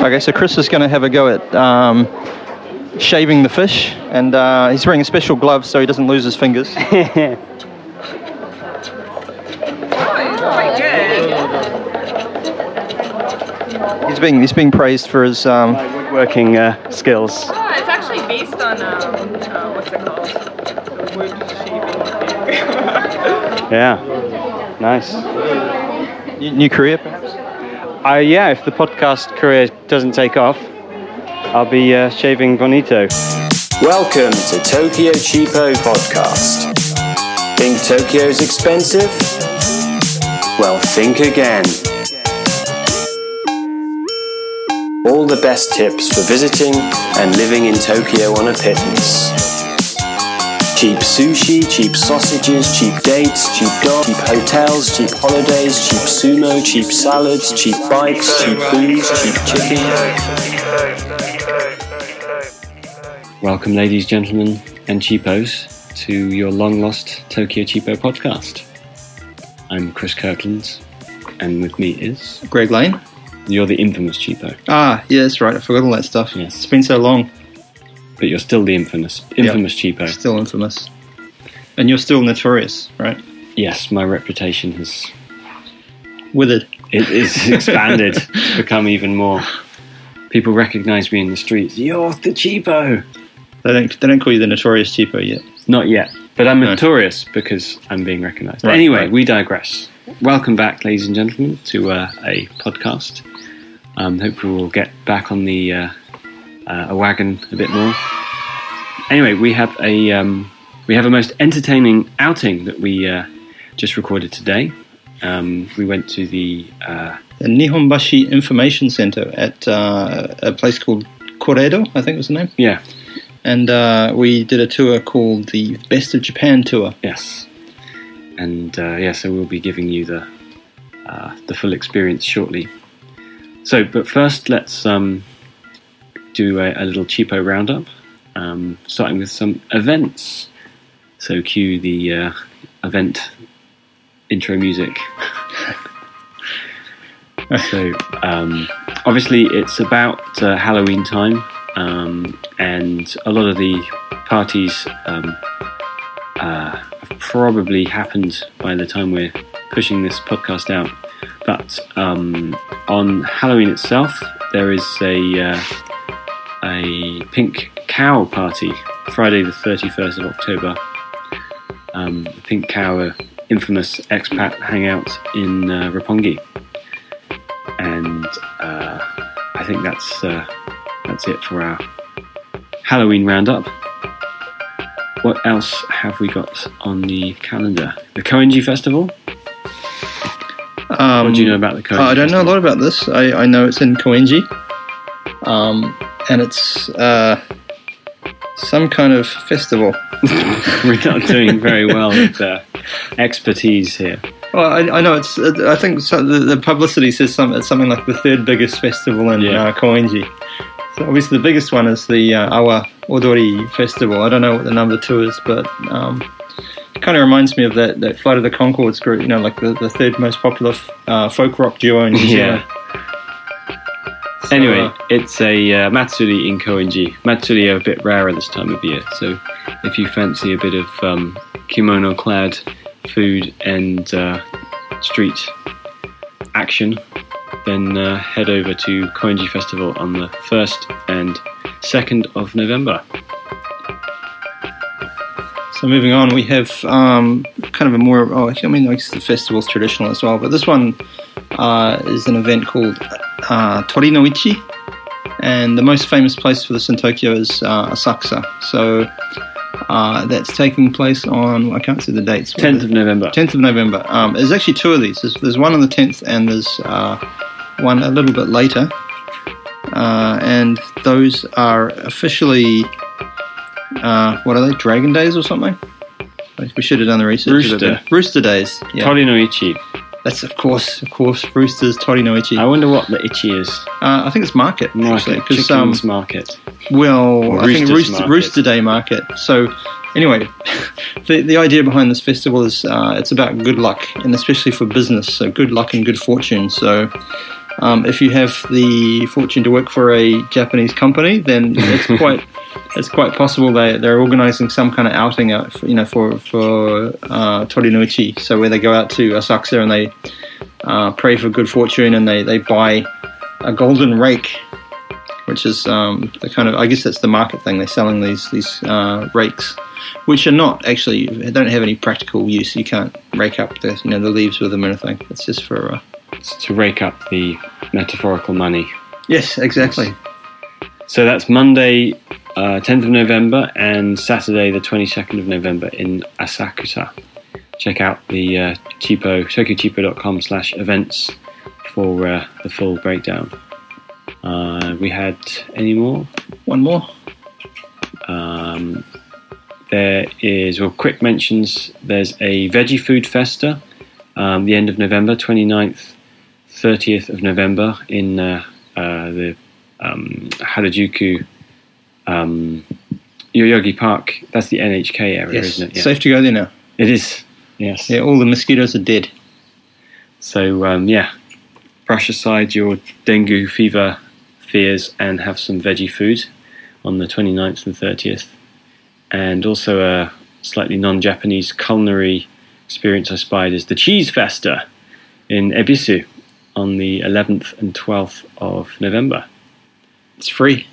Okay, so Chris is going to have a go at um, shaving the fish, and uh, he's wearing a special glove so he doesn't lose his fingers. he's being he's being praised for his um, Woodworking uh, skills. Oh, it's actually based on um, uh, what's it called? Wood shaving. Yeah. Nice. new new career, perhaps. Uh, yeah, if the podcast career doesn't take off, I'll be uh, shaving bonito. Welcome to Tokyo Cheapo Podcast. Think Tokyo's expensive? Well, think again. All the best tips for visiting and living in Tokyo on a pittance. Cheap sushi, cheap sausages, cheap dates, cheap golf, cheap hotels, cheap holidays, cheap sumo, cheap salads, cheap bikes, cheap booze, cheap chicken. Welcome, ladies, gentlemen, and cheapos, to your long lost Tokyo Cheapo podcast. I'm Chris Kirkland, and with me is. Greg Lane. You're the infamous cheapo, Ah, yeah, that's right. I forgot all that stuff. Yes. It's been so long. But you're still the infamous, infamous cheapo. Still infamous. And you're still notorious, right? Yes, my reputation has Withered. it is expanded become even more. People recognise me in the streets. You're the cheapo. They don't they don't call you the notorious cheapo yet. Not yet, but I'm No. notorious because I'm being recognised. Right, anyway, right. we digress. Welcome back, ladies and gentlemen, to uh, a podcast. Um, hopefully, we'll get back on the uh, uh, a wagon a bit more. Anyway, we have a um, we have a most entertaining outing that we uh, just recorded today. Um, we went to the uh, The Nihonbashi Information Center at uh, a place called Coredo, I think was the name. yeah And uh, we did a tour called the Best of Japan tour. Yes, and uh, yeah, so we'll be giving you the uh, the full experience shortly. So, but first, let's um, do a, a little cheapo roundup, um, starting with some events. So, cue the uh, event intro music. so, um, obviously, it's about uh, Halloween time, um, and a lot of the parties um, uh, have probably happened by the time we're pushing this podcast out. But um, on Halloween itself, there is a uh, a pink cow party Friday, the thirty first of October. Um, the Pink Cow, a infamous expat hangout in uh, Roppongi, and uh, I think that's uh, that's it for our Halloween roundup. What else have we got on the calendar? The Koenji Festival. Um, what do you know about the Koenji? I don't know a lot about this. I, I know it's in Koenji. Um, and it's uh, some kind of festival. We're not doing very well with uh, expertise here. Well, I, I know it's. I think so, the, the publicity says some, it's something like the third biggest festival in Yeah. uh, Koenji. So obviously the biggest one is the uh, Awa Odori Festival. I don't know what the number two is, but um, it kind of reminds me of that, that Flight of the Conchords group. You know, like the, the third most popular uh, folk rock duo in New Zealand. So, Anyway, uh, it's a uh, Matsuri in Koenji. Matsuri are a bit rarer this time of year, so if you fancy a bit of um, kimono clad food and uh, street action, then uh, head over to Koenji Festival on the 1st and 2nd of November. So moving on, we have um, kind of a more. Oh, I mean, guess the festival's traditional as well, but this one uh, is an event called uh, Torinoichi, and the most famous place for this in Tokyo is uh, Asakusa. So uh, that's taking place on. I can't see the dates. 10th of November. 10th of November. Um, there's actually two of these. There's, there's one on the 10th, and there's uh, one a little bit later. Uh, and those are officially, uh, what are they, Dragon Days or something? We should have done the research. Rooster. Rooster Days. Yeah. Torinoichi. That's, of course, of course, Roosters, Torinoichi. I wonder what the itchy is. Uh, I think it's market, actually. Market. 'cause, um, Chickens market. well, Or I think Rooster, Market. Rooster Day market. So, anyway, the the idea behind this festival is uh, it's about good luck, and especially for business. So, good luck and good fortune. So, um, if you have the fortune to work for a Japanese company, then it's quite it's quite possible they they're organising some kind of outing out, for, you know, for for uh, Torinoichi. So where they go out to Asakusa and they uh, pray for good fortune and they they buy a golden rake, which is um, the kind of I guess that's the market thing. They're selling these these uh, rakes, which are not actually they don't have any practical use. You can't rake up the you know the leaves with them or anything. It's just for uh, It's to rake up the metaphorical money. yes, exactly. So that's Monday, uh, 10th of November, and Saturday, the 22nd of November in Asakusa. Check out the uh, cheapo tokyocheapo.com slash events for uh, the full breakdown. Uh, we had any more? One more. Um, there is, well, quick mentions. There's a veggie food festa, um, the end of November, 29th, 30th of November in uh, uh, the um, Harajuku um, Yoyogi Park. That's the NHK area, Yes, isn't it? Yeah. safe to go there now. it is. Yes. Yeah, all the mosquitoes are dead. So um, yeah, brush aside your dengue fever fears and have some veggie food on the 29th and 30th, and also a slightly non-Japanese culinary experience I spied is the Cheese Festa in Ebisu on the 11th and 12th of November. It's free.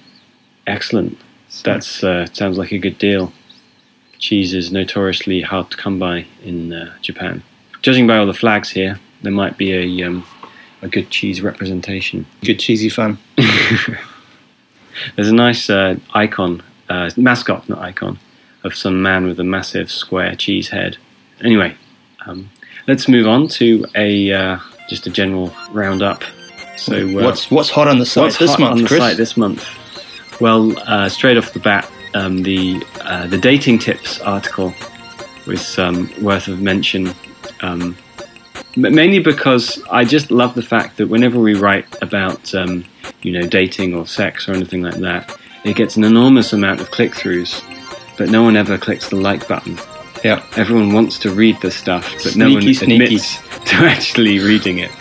Excellent. That's uh, sounds like a good deal. Cheese is notoriously hard to come by in uh, Japan. Judging by all the flags here, there might be a um, a good cheese representation. Good cheesy fun. There's a nice uh, icon, uh, mascot, not icon, of some man with a massive square cheese head. Anyway, um, let's move on to a uh, just a general roundup. So, uh, what's what's hot on the site What's this hot month, on the Chris? site this month? Well, uh, straight off the bat, um, the uh, the dating tips article was um, worth of mention, um, mainly because I just love the fact that whenever we write about um, you know dating or sex or anything like that, it gets an enormous amount of click throughs, but no one ever clicks the like button. yeah, Everyone wants to read the stuff, but no one Sneaky, sneaky. admits to actually reading it.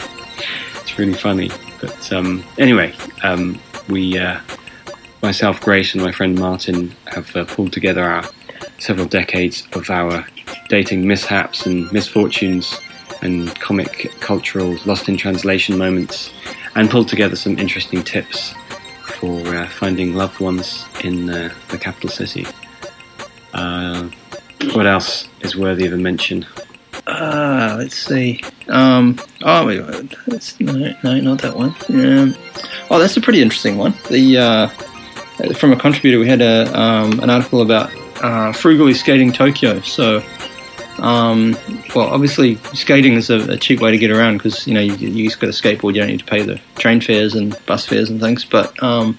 It's really funny. But um, anyway, um, we, uh, myself, Grace, and my friend Martin have uh, pulled together our several decades of our dating mishaps and misfortunes and comic, cultural, lost in translation moments, and pulled together some interesting tips for uh, finding loved ones in uh, the capital city. Uh, what else is worthy of a mention? Uh, let's see. Um, oh, wait, wait, that's, no, no, not that one. Um, oh, that's a pretty interesting one. The uh, from a contributor, we had a um, an article about uh, frugally skating Tokyo. So, um, well, obviously, skating is a, a cheap way to get around because you know you, you just got a skateboard. You don't need to pay the train fares and bus fares and things. But um,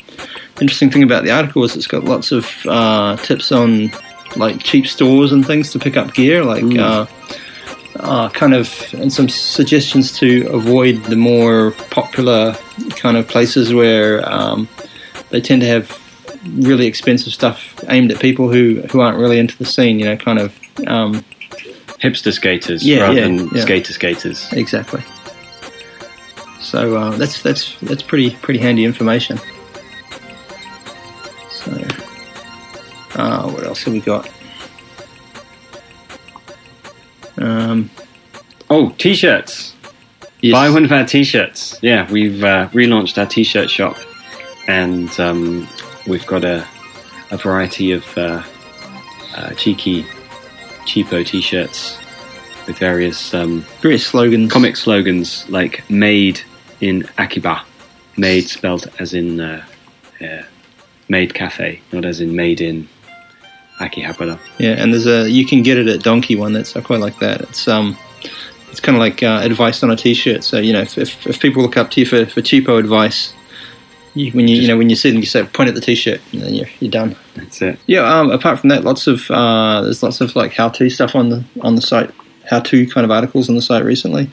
interesting thing about the article is it's got lots of uh, tips on like cheap stores and things to pick up gear, like. Mm. Uh, uh, kind of and some suggestions to avoid the more popular kind of places where um, they tend to have really expensive stuff aimed at people who, who aren't really into the scene. You know, kind of um, Hipster skaters Yeah, rather yeah, than yeah. skater skaters. exactly. So uh, that's that's that's pretty pretty handy information. So, uh, what else have we got? Um, Oh, t-shirts! yes. Buy one of our t-shirts. Yeah, we've uh, relaunched our t-shirt shop, and um, we've got a, a variety of uh, uh, cheeky, cheapo t-shirts with various um, various slogans. comic slogans like "Maid in Akiba," "Maid" spelled as in uh, uh, "Maid Cafe," not as in "Made in Akihabara." Yeah, and there's a you can get it at Donkey one. That's I quite like that. It's um, it's kind of like uh, advice on a T-shirt. So you know, if, if, if people look up to you for, for cheapo advice, you, when you you know when you see them, you say point at the T-shirt, and then you're you're done. That's it. Yeah. Um, apart from that, lots of uh, there's lots of like how-to stuff on the on the site, how-to kind of articles on the site recently.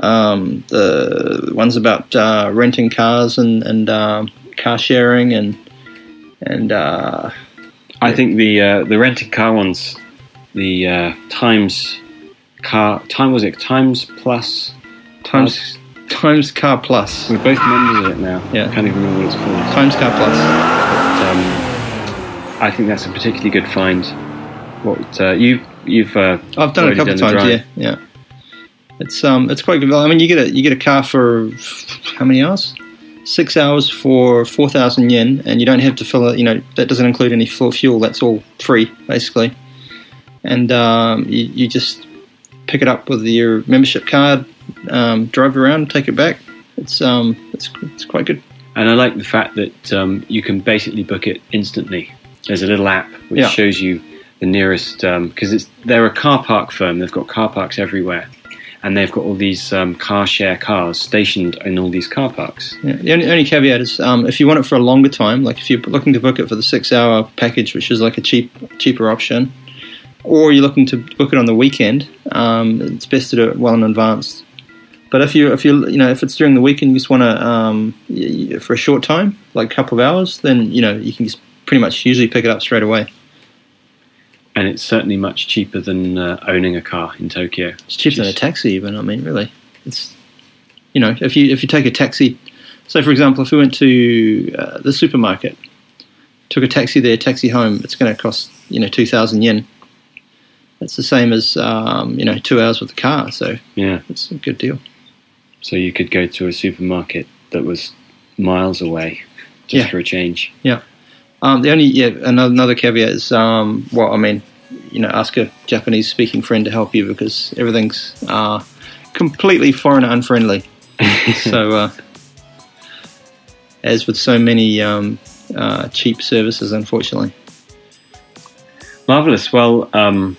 Um, the ones about uh, renting cars and and um, car sharing and and uh, I think the uh, the renting car ones, the uh, Times car time was it Times Plus times Times Car Plus. We're both members of it now. Yeah. I can't even remember what it's called. Times Car Plus. Um, I think that's a particularly good find. What uh, you you've uh, I've done it a couple of times. Yeah, yeah. It's um, it's quite good. I mean, you get a you get a car for how many hours? Six hours for four thousand yen, and you don't have to fill it. You know, that doesn't include any fuel. Fuel. That's all free, basically. And um, you, you just pick it up with your membership card, um, drive around, take it back. It's um, it's it's quite good. And I like the fact that um, you can basically book it instantly. There's a little app which Yeah. shows you the nearest because it's they're a car park firm. They've got car parks everywhere, and they've got all these um, car share cars stationed in all these car parks. Yeah, the only, only caveat is um, if you want it for a longer time, like if you're looking to book it for the six-hour package, which is like a cheap, cheaper option, or you're looking to book it on the weekend, um, it's best to do it well in advance. But if you if you you know if it's during the weekend, you just want to um, for a short time, like a couple of hours, then you know you can just pretty much usually pick it up straight away. And it's certainly much cheaper than uh, owning a car in Tokyo. It's cheaper than a taxi, even. I mean, really, it's you know if you if you take a taxi, so for example, if we went to uh, the supermarket, took a taxi there, taxi home, it's going to cost you know two thousand yen. That's the same as um, you know two hours with the car, so Yeah, it's a good deal. so you could go to a supermarket that was miles away just Yeah. for a change. Um, the only yeah another, another caveat is um, well I mean you know ask a Japanese speaking friend to help you because everything's uh, completely foreigner unfriendly. so uh, as with so many um, uh, cheap services, unfortunately. Marvelous. Well, um,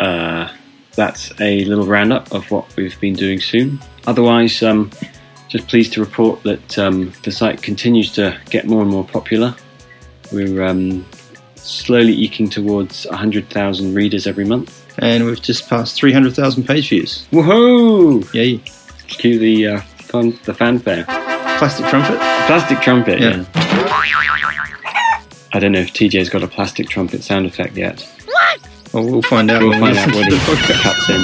uh, that's a little roundup of what we've been doing soon. Otherwise, um, just pleased to report that um, the site continues to get more and more popular. We're um, slowly eking towards 100,000 readers every month. And we've just passed 300,000 page views. Woohoo! Yay. Cue the, uh, fun, the fanfare. Plastic trumpet. Plastic trumpet, Yeah. yeah. I don't know if TJ's got a plastic trumpet sound effect yet. Well, we'll find out. We'll find out what he cuts in.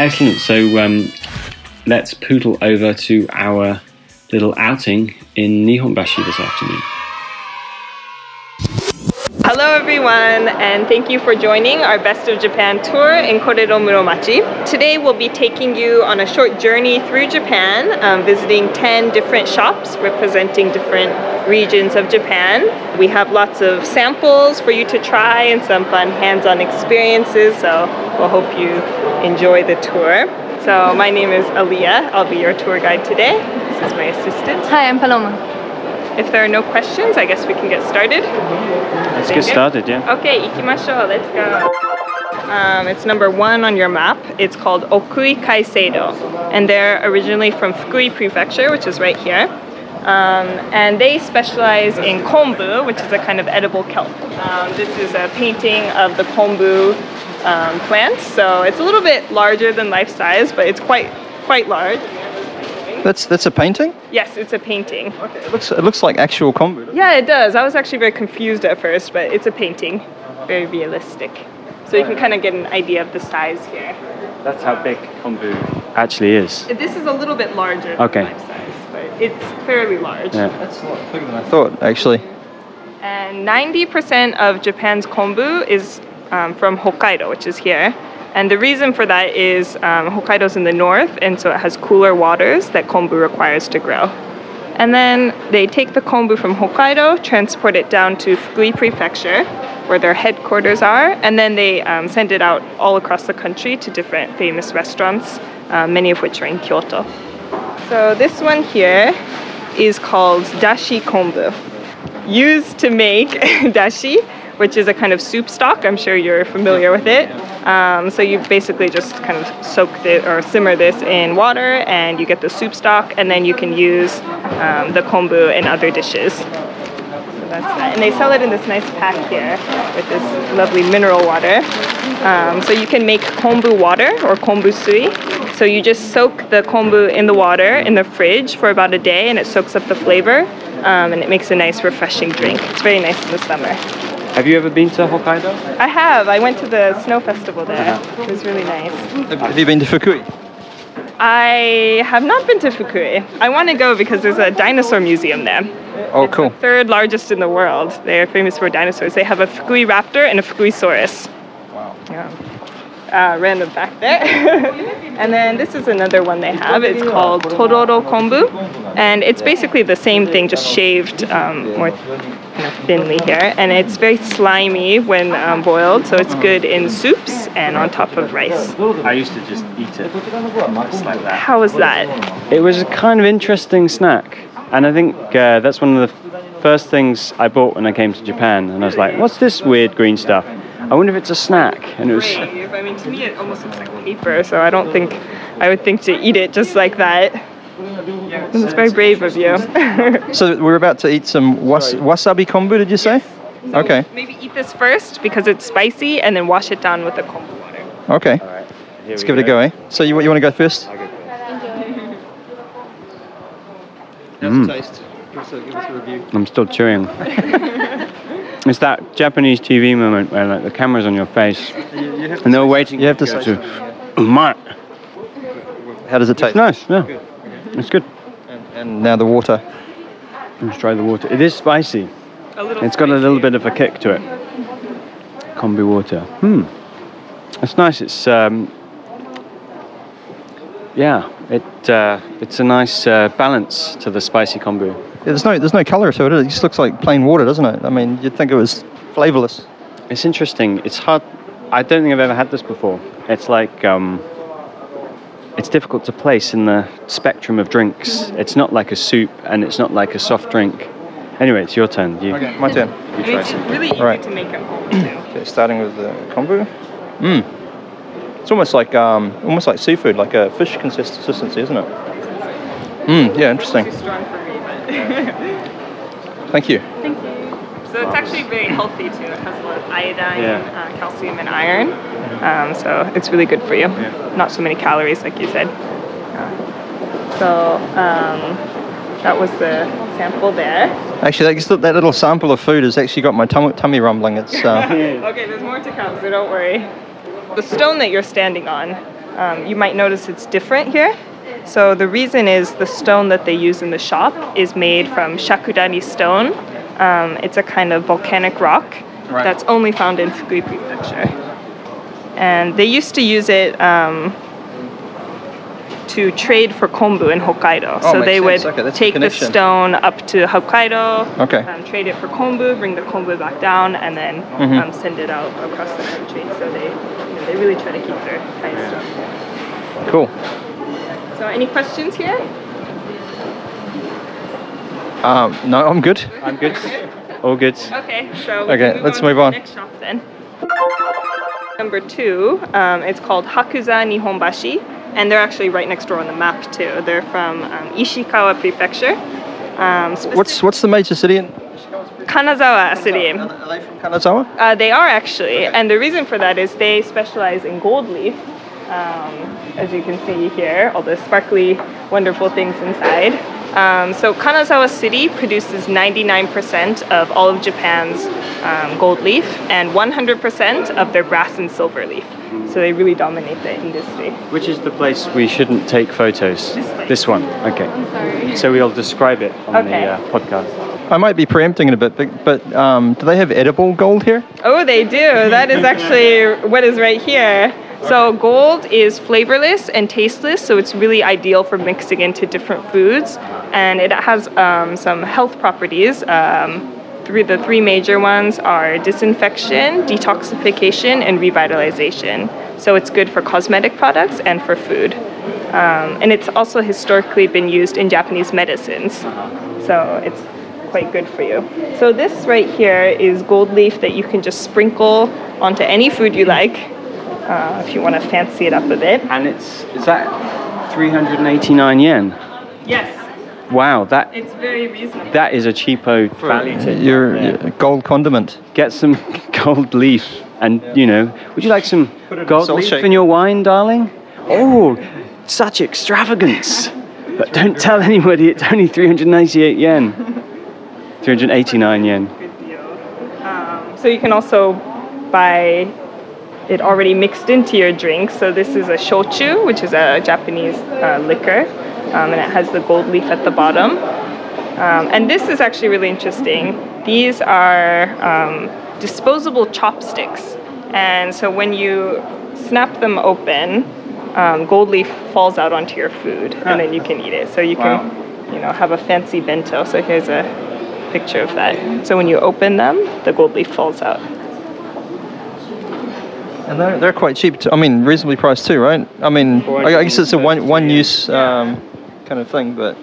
Excellent. So um, let's poodle over to our little outing in Nihonbashi this afternoon. Hello everyone and thank you for joining our Best of Japan tour in Coredo Muromachi. Today we'll be taking you on a short journey through Japan, um, visiting 10 different shops representing different regions of Japan. We have lots of samples for you to try and some fun hands-on experiences, so we'll hope you enjoy the tour. So my name is Aliyah. I'll be your tour guide today. This is my assistant. Hi, I'm Paloma. If there are no questions, I guess we can get started. Let's get started, yeah. Okay, ikimashou. Let's go. Um, it's number one on your map. It's called Okui Kaiseido, and they're originally from Fukui Prefecture, which is right here. Um, and they specialize in kombu, which is a kind of edible kelp. Um, this is a painting of the kombu um, plant, so it's a little bit larger than life size, but it's quite quite large. That's that's a painting. Yes, it's a painting. Okay, it looks it looks like actual kombu. Yeah, it does. I was actually very confused at first, but it's a painting, very realistic. So you can kind of get an idea of the size here. That's how big kombu actually is. This is a little bit larger than Okay. life size, but it's fairly large. Yeah. That's a lot bigger than I thought, actually. And 90% of Japan's kombu is um, from Hokkaido, which is here. And the reason for that is um, Hokkaido's in the north, and so it has cooler waters that kombu requires to grow. And then they take the kombu from Hokkaido, transport it down to Fukui Prefecture, where their headquarters are, and then they um, send it out all across the country to different famous restaurants, uh, many of which are in Kyoto. So this one here is called dashi kombu used to make dashi, which is a kind of soup stock. I'm sure you're familiar with it. Um, so you basically just kind of soak it or simmer this in water, and you get the soup stock, and then you can use um, the kombu in other dishes. That's that. And they sell it in this nice pack here with this lovely mineral water. Um, so you can make kombu water or kombu sui. So you just soak the kombu in the water in the fridge for about a day, and it soaks up the flavor, um, and it makes a nice, refreshing drink. It's very nice in the summer. Have you ever been to Hokkaido? I have. I went to the snow festival there. Uh-huh. It was really nice. Have, you been to Fukui? I have not been to Fukui. I want to go because there's a dinosaur museum there. Oh, cool. Third largest in the world. They're famous for dinosaurs. They have a Fukui raptor and a Fukui saurus. Wow. Yeah. Uh, random fact there. and then this is another one they have. It's called Tororo Kombu. And it's basically the same thing, just shaved um, more kind of thinly here. And it's very slimy when um, boiled, so it's good in soups and on top of rice. I used to just eat it just like that. How was that? It was a kind of interesting snack, and I think uh, that's one of the first things I bought when I came to Japan. And I was like, "What's this weird green stuff? I wonder if it's a snack." And it was Great. I mean, to me, it almost looks like paper, so I don't think I would think to eat it just like that. It's very brave of you. So we're about to eat some was- wasabi kombu, did you say? So Okay. Maybe eat this first because it's spicy, and then wash it down with the kombu water. Okay. All right. Let's give it a go, eh? So you, you want to go first? Mm. taste? Give us, a, give us a review. I'm still chewing. it's that Japanese TV moment where like the camera's on your face, and they're waiting. You have to go say to. "Mate." How does it taste? Nice, yeah. It's good. And, and now the water. Let's try the water. It is spicy. A little It's got a little bit of a kick to it. Kombu water. Hmm. It's nice. It's um. Yeah, it uh, it's a nice uh, balance to the spicy kombu. Yeah, there's no there's no colour to it. It just looks like plain water, doesn't it? I mean, you'd think it was flavourless. It's interesting. It's hard. I don't think I've ever had this before. It's like um, it's difficult to place in the spectrum of drinks. It's not like a soup, and it's not like a soft drink. Anyway, it's your turn. You, Okay, my turn. you try it's some. really easy Alright. to make at home too. Okay, starting with the kombu. Mmm. It's almost like um, almost like seafood, like a fish consistency, isn't it? Mmm. Yeah, interesting. Thank you. thank you. So it's actually very healthy too. It has a lot of iodine, Yeah. uh, calcium, and iron. Um, so it's really good for you. Not so many calories, like you said. Uh, so um, that was the sample there. Actually, that, just that little sample of food has actually got my tum- tummy rumbling. It's uh, Okay, there's more to come, so don't worry. The stone that you're standing on, um, you might notice it's different here. So the reason is the stone that they use in the shop is made from shakudani stone. Um, it's a kind of volcanic rock Right. that's only found in Fukui Prefecture. And they used to use it um, to trade for kombu in Hokkaido. Oh, so they sense. would Okay, that's the take the stone up to Hokkaido, Okay. um, trade it for kombu, bring the kombu back down, and then Mhm. um, send it out across the country. So they, you know, they really try to keep their ties strong. cool. So any questions here? Um, no, I'm good. I'm good. All good. Okay, so Okay, can let's on move to the on. Next shop then. Number two, um, it's called Hakuza Nihonbashi, and they're actually right next door on the map too. They're from um, Ishikawa Prefecture. Um, What's what's the major city in? Kanazawa City? Are they from Kanazawa? Uh, they are actually, and the reason for that is they specialize in gold leaf. Um, as you can see here, all the sparkly, wonderful things inside. Um, so Kanazawa City produces 99% of all of Japan's um, gold leaf and 100% of their brass and silver leaf. So they really dominate the industry. Which is the place we shouldn't take photos? This place. one. Okay. So we'll describe it on Okay. the uh, podcast. I might be preempting it a bit, but, but um, do they have edible gold here? Oh, they do. That is actually what is right here. So gold is flavorless and tasteless, so it's really ideal for mixing into different foods, and it has um, some health properties. Um, the three major ones are disinfection, detoxification, and revitalization. So it's good for cosmetic products and for food. Um, and it's also historically been used in Japanese medicines. So it's quite good for you. So this right here is gold leaf that you can just sprinkle onto any food you like, uh, if you want to fancy it up a bit. And it's is that 389 yen? Yes, Wow, that it's very reasonable. that is a cheapo value. Your, yeah. your gold condiment. Get some gold leaf, and you know, would you like some Put it in gold salt leaf shake. in your wine, darling? Oh, such extravagance! but don't tell anybody. It's only 398 yen. 389 yen. Good deal. Um, so you can also buy it already mixed into your drink. So this is a shochu, which is a Japanese uh, liquor, um, and it has the gold leaf at the bottom. Um, and this is actually really interesting. These are um, disposable chopsticks, and so when you snap them open, um, gold leaf falls out onto your food, and then you can eat it. So you can, you know, have a fancy bento. So here's a picture of that. So when you open them, the gold leaf falls out. And they're, they're quite cheap. Too. I mean, reasonably priced too, right? I mean, I, I guess it's a one one use um, kind of thing, but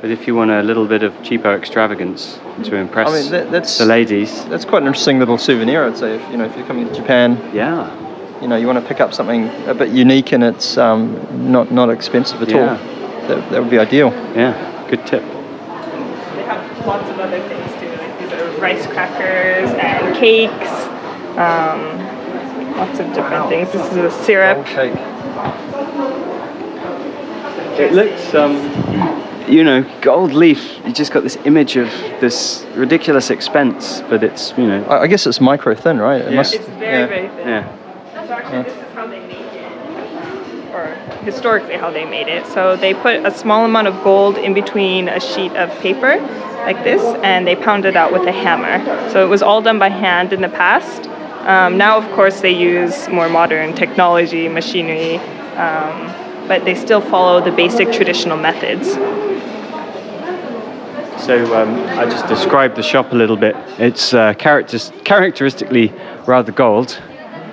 But if you want a little bit of cheapo extravagance to impress I mean that, that's the ladies, that's quite an interesting little souvenir. I'd say if you know if you're coming to Japan, yeah, you know you want to pick up something a bit unique and it's um, not not expensive at Yeah. all. That, that would be ideal. yeah, good tip. They have lots of other things too. Like these are rice crackers and cakes. Um, lots of different things. This is a syrup. It looks, um, you know, gold leaf. You just got this image of this ridiculous expense, but it's, you know, I, I guess it's micro thin, right? It Yeah. must. It's very, yeah. very thin. yeah. So actually, this is how they make it, or historically how they made it. So they put a small amount of gold in between a sheet of paper, like this, and they pounded out with a hammer. So it was all done by hand in the past. Um, now, of course, they use more modern technology, machinery, um, but they still follow the basic traditional methods. So um, I just described the shop a little bit. It's uh, characteris- characteristically rather gold.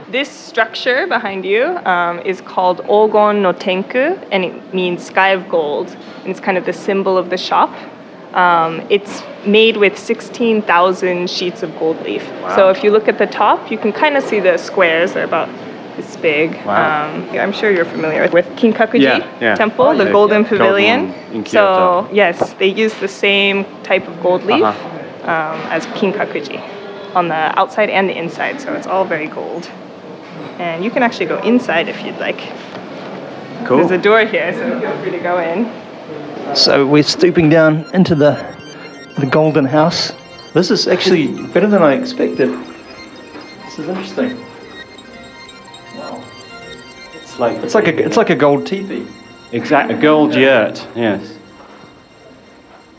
This structure behind you um, is called Ogon no Tenku, and it means sky of gold. And it's kind of the symbol of the shop. Um, it's made with 16,000 sheets of gold leaf. So if you look at the top, you can kind of see the squares. They're about this big. Wow. Um, I'm sure you're familiar with Kinkakuji Yeah, yeah. Temple, the Yeah, Golden yeah. Pavilion. Golden in so yes, they use the same type of gold leaf Uh-huh. um, as Kinkakuji on the outside and the inside. So it's all very gold. And you can actually go inside if you'd like. Cool. There's a door here, so feel free to go in. So we're stooping down into the the golden house. This is actually better than I expected. This is interesting. Wow. It's like It's like a it's like a gold teepee. exact a gold yurt. Yes.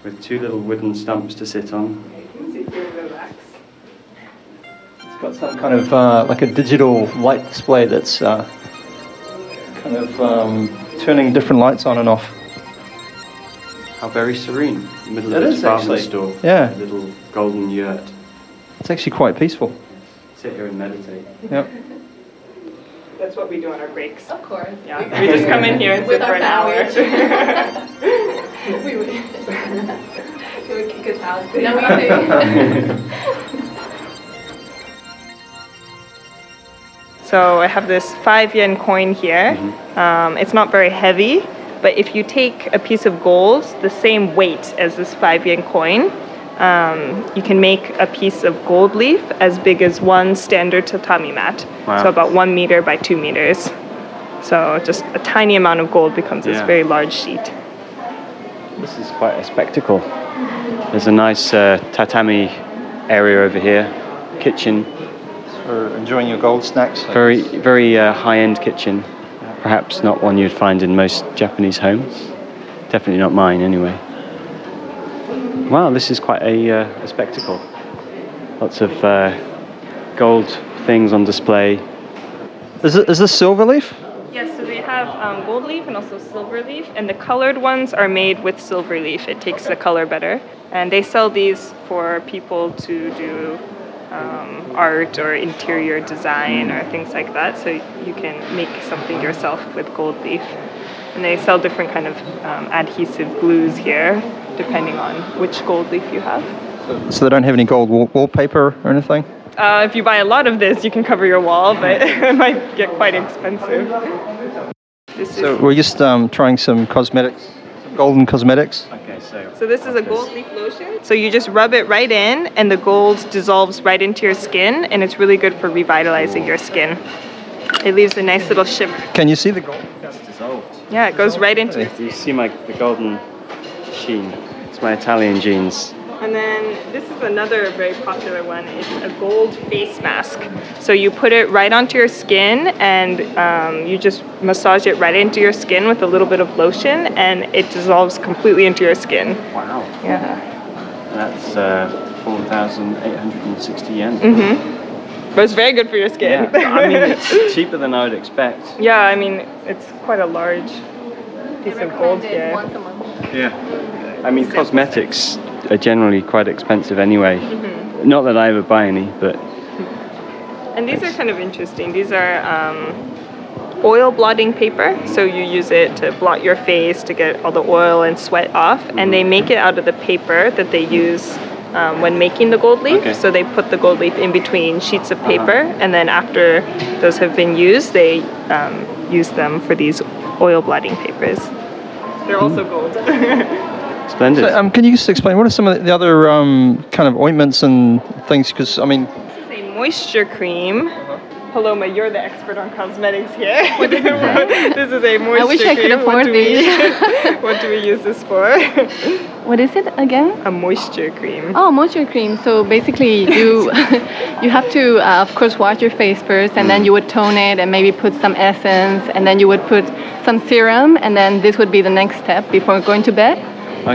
With two little wooden stumps to sit on. It's got some kind of uh, like a digital light display that's uh, kind of um, turning different lights on and off. How very serene. In the middle It of is a department actually. store. Yeah. A little golden yurt. It's actually quite peaceful. Sit here and meditate. Yep. That's what we do on our breaks. Of course. Yeah, we just come in here and sit With for our an hour. we would. we would kick us out. No, we do. So I have this five yen coin here. Um, it's not very heavy, but if you take a piece of gold the same weight as this five yen coin, um, you can make a piece of gold leaf as big as one standard tatami mat. Wow. So about one meter by two meters. So just a tiny amount of gold becomes this very large sheet. This is quite a spectacle. There's a nice uh, tatami area over here, kitchen, For enjoying your gold snacks. very very uh, high-end kitchen. Perhaps not one you'd find in most Japanese homes. Definitely not mine, anyway. Wow, this is quite a, uh, a spectacle. Lots of uh, gold things on display. Is, it, is this silver leaf? Yes, so they have um, gold leaf and also silver leaf, and the colored ones are made with silver leaf. It takes the color better, and they sell these for people to do um, art or interior design or things like that. So you can make something yourself with gold leaf, and they sell different kind of um, adhesive glues here, depending on which gold leaf you have. So they don't have any gold wall- wallpaper or anything? Uh, if you buy a lot of this, you can cover your wall, but it might get quite expensive. This is So we're just um, trying some cosmetics, golden cosmetics. Okay, so So this is a gold leaf lotion. So you just rub it right in, and the gold dissolves right into your skin, and it's really good for revitalizing your skin. It leaves a nice little shimmer. Can you see the gold? It's dissolved. Yeah, it goes right into. Do you see my the golden sheen? It's my Italian jeans. And then this is another very popular one. It's a gold face mask. So you put it right onto your skin and um, you just massage it right into your skin with a little bit of lotion and it dissolves completely into your skin. Wow. Yeah. That's uh, 4,860 yen. Mm-hmm. But it's very good for your skin. Yeah. I mean, it's cheaper than I would expect. yeah, I mean, it's quite a large piece of gold here. Once a month. Yeah. I mean, cosmetics are generally quite expensive anyway. Mm-hmm. Not that I ever buy any, but And these are kind of interesting. These are um, oil blotting paper. So you use it to blot your face to get all the oil and sweat off. And they make it out of the paper that they use um, when making the gold leaf. Okay. So they put the gold leaf in between sheets of paper. And then after those have been used, they um, use them for these oil blotting papers. They're also gold. splendid. So, um, can you just explain what are some of the other um, kind of ointments and things? Because I mean, This is a moisture cream. Paloma, you're the expert on cosmetics here. What is this is a moisture I wish I could cream. What afford do we- these. what do we use this for? What is it again? a moisture cream. Oh, moisture cream. So basically, you you have to, uh, of course, wash your face first, and then you would tone it, and maybe put some essence, and then you would put some serum, and then this would be the next step before going to bed.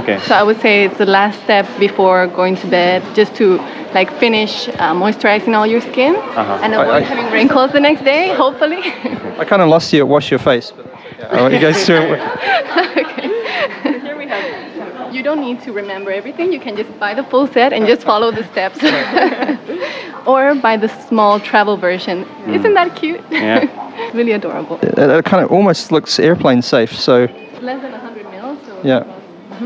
Okay. So I would say it's the last step before going to bed, just to like finish uh, moisturizing all your skin Uh-huh. and avoid I- having wrinkles the next day, hopefully. I kind of lost you wash your face. But, yeah, I'll let you guys it. okay. Here we have You don't need to remember everything. You can just buy the full set and just follow the steps. or buy the small travel version. Isn't that cute? Yeah. really adorable. It, it kind of almost looks airplane safe. So Less than 100 mils. So Yeah.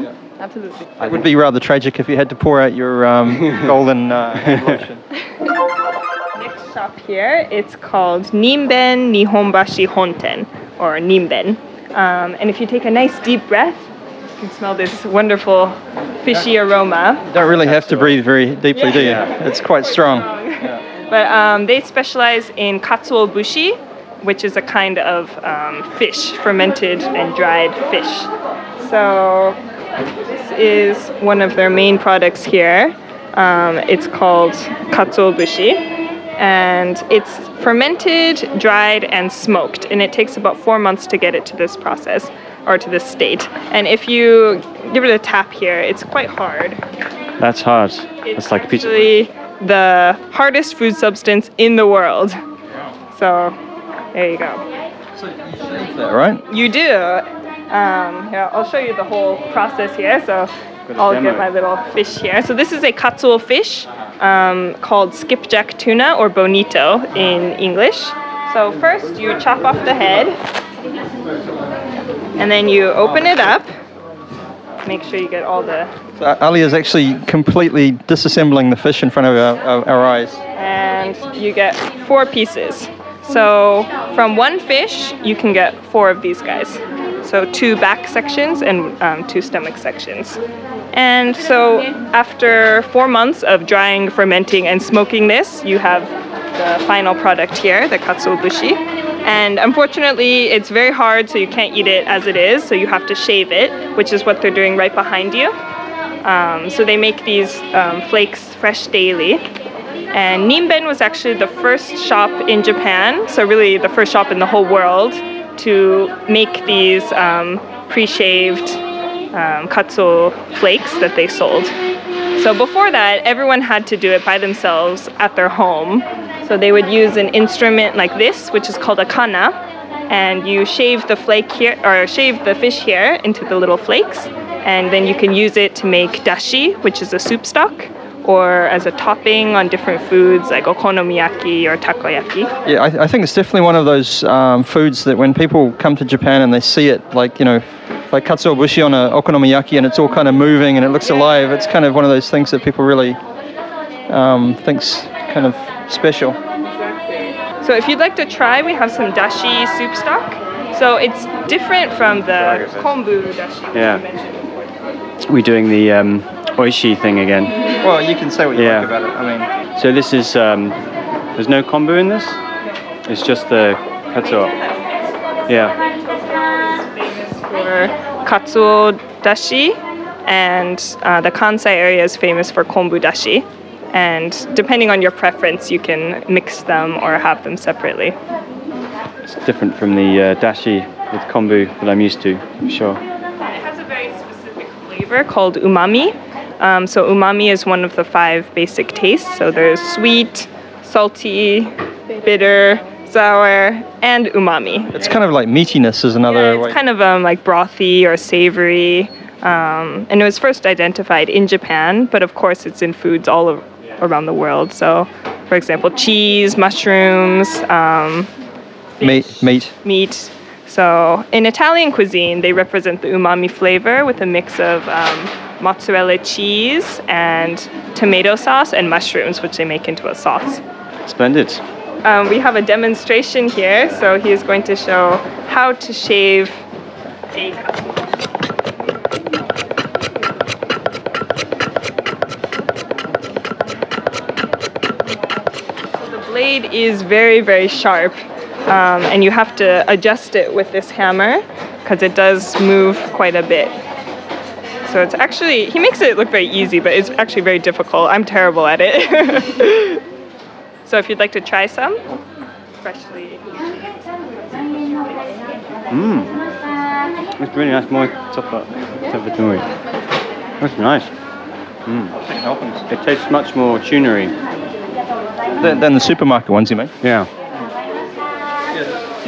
Mhm. Absolutely. it would be rather tragic if you had to pour out your um, golden uh, lotion. next shop here. It's called Nimben Nihonbashi Honten, or Nimben. Um, and if you take a nice deep breath, you can smell this wonderful fishy aroma. You don't really have to breathe very deeply, do you? It's quite strong. But um, they specialize in katsuo bushi, which is a kind of um, fish, fermented and dried fish. So this is one of their main products here. Um, it's called katsuo bushi, and it's fermented, dried, and smoked. And it takes about four months to get it to this process or to this state. And if you give it a tap here, it's quite hard. That's hard. It's That's like a piece of. actually the hardest food substance in the world. So there you go. All right. You do. Um, here, I'll show you the whole process here. So I'll demo. get my little fish here. So this is a katsuo fish um, called skipjack tuna or bonito in English. So first you chop off the head, and then you open it up. Make sure you get all the So Ali is actually completely disassembling the fish in front of our, our, our eyes. and you get four pieces. So from one fish, you can get four of these guys. So two back sections and um, two stomach sections. And so after four months of drying, fermenting, and smoking this, you have the final product here, the katsuobushi. And unfortunately, it's very hard, so you can't eat it as it is. So you have to shave it, which is what they're doing right behind you. Um, so they make these um, flakes fresh daily. And Nimben was actually the first shop in Japan, so really the first shop in the whole world to make these um, pre-shaved um, katsu flakes that they sold. So before that, everyone had to do it by themselves at their home. So they would use an instrument like this, which is called a kana, and you shave the flake here or shave the fish here into the little flakes, and then you can use it to make dashi, which is a soup stock, or as a topping on different foods like okonomiyaki or takoyaki. Yeah, I, I think it's definitely one of those um, foods that when people come to Japan and they see it, like you know, like katsuobushi on a okonomiyaki, and it's all kind of moving and it looks alive. It's kind of one of those things that people really um, think's kind of special. So if you'd like to try, we have some dashi soup stock. So it's different from the kombu dashi that Yeah. mentioned. We're doing the um, oishi thing again. Well, you can say what you Yeah. like about it. I mean, So this is um, there's no kombu in this. It's just the katsuo. Yeah. famous for katsuo dashi and uh, the Kansai area is famous for kombu dashi. And depending on your preference, you can mix them or have them separately. It's different from the uh, dashi with kombu that I'm used to, for sure. It has a very specific flavor called umami. Um, so umami is one of the five basic tastes. So there's sweet, salty, bitter, sour, and umami. It's kind of like meatiness is another Yeah, it's way. kind of um, like brothy or savory. Um, and it was first identified in Japan, but of course it's in foods all of, around the world. So, for example, cheese, mushrooms, um, meat, meat. meat. So, in Italian cuisine, they represent the umami flavor with a mix of um, mozzarella cheese and tomato sauce and mushrooms, which they make into a sauce. Splendid. Um, we have a demonstration here, so he is going to show how to shave a the blade is very, very sharp, um, and you have to adjust it with this hammer because it does move quite a bit. So it's actually, he makes it look very easy, but it's actually very difficult. I'm terrible at it. so if you'd like to try some, freshly. It's really nice. More tougher, tougher to eat. That's nice. Mm. It tastes much more tunery. Than, than the supermarket ones, you mean? Yeah.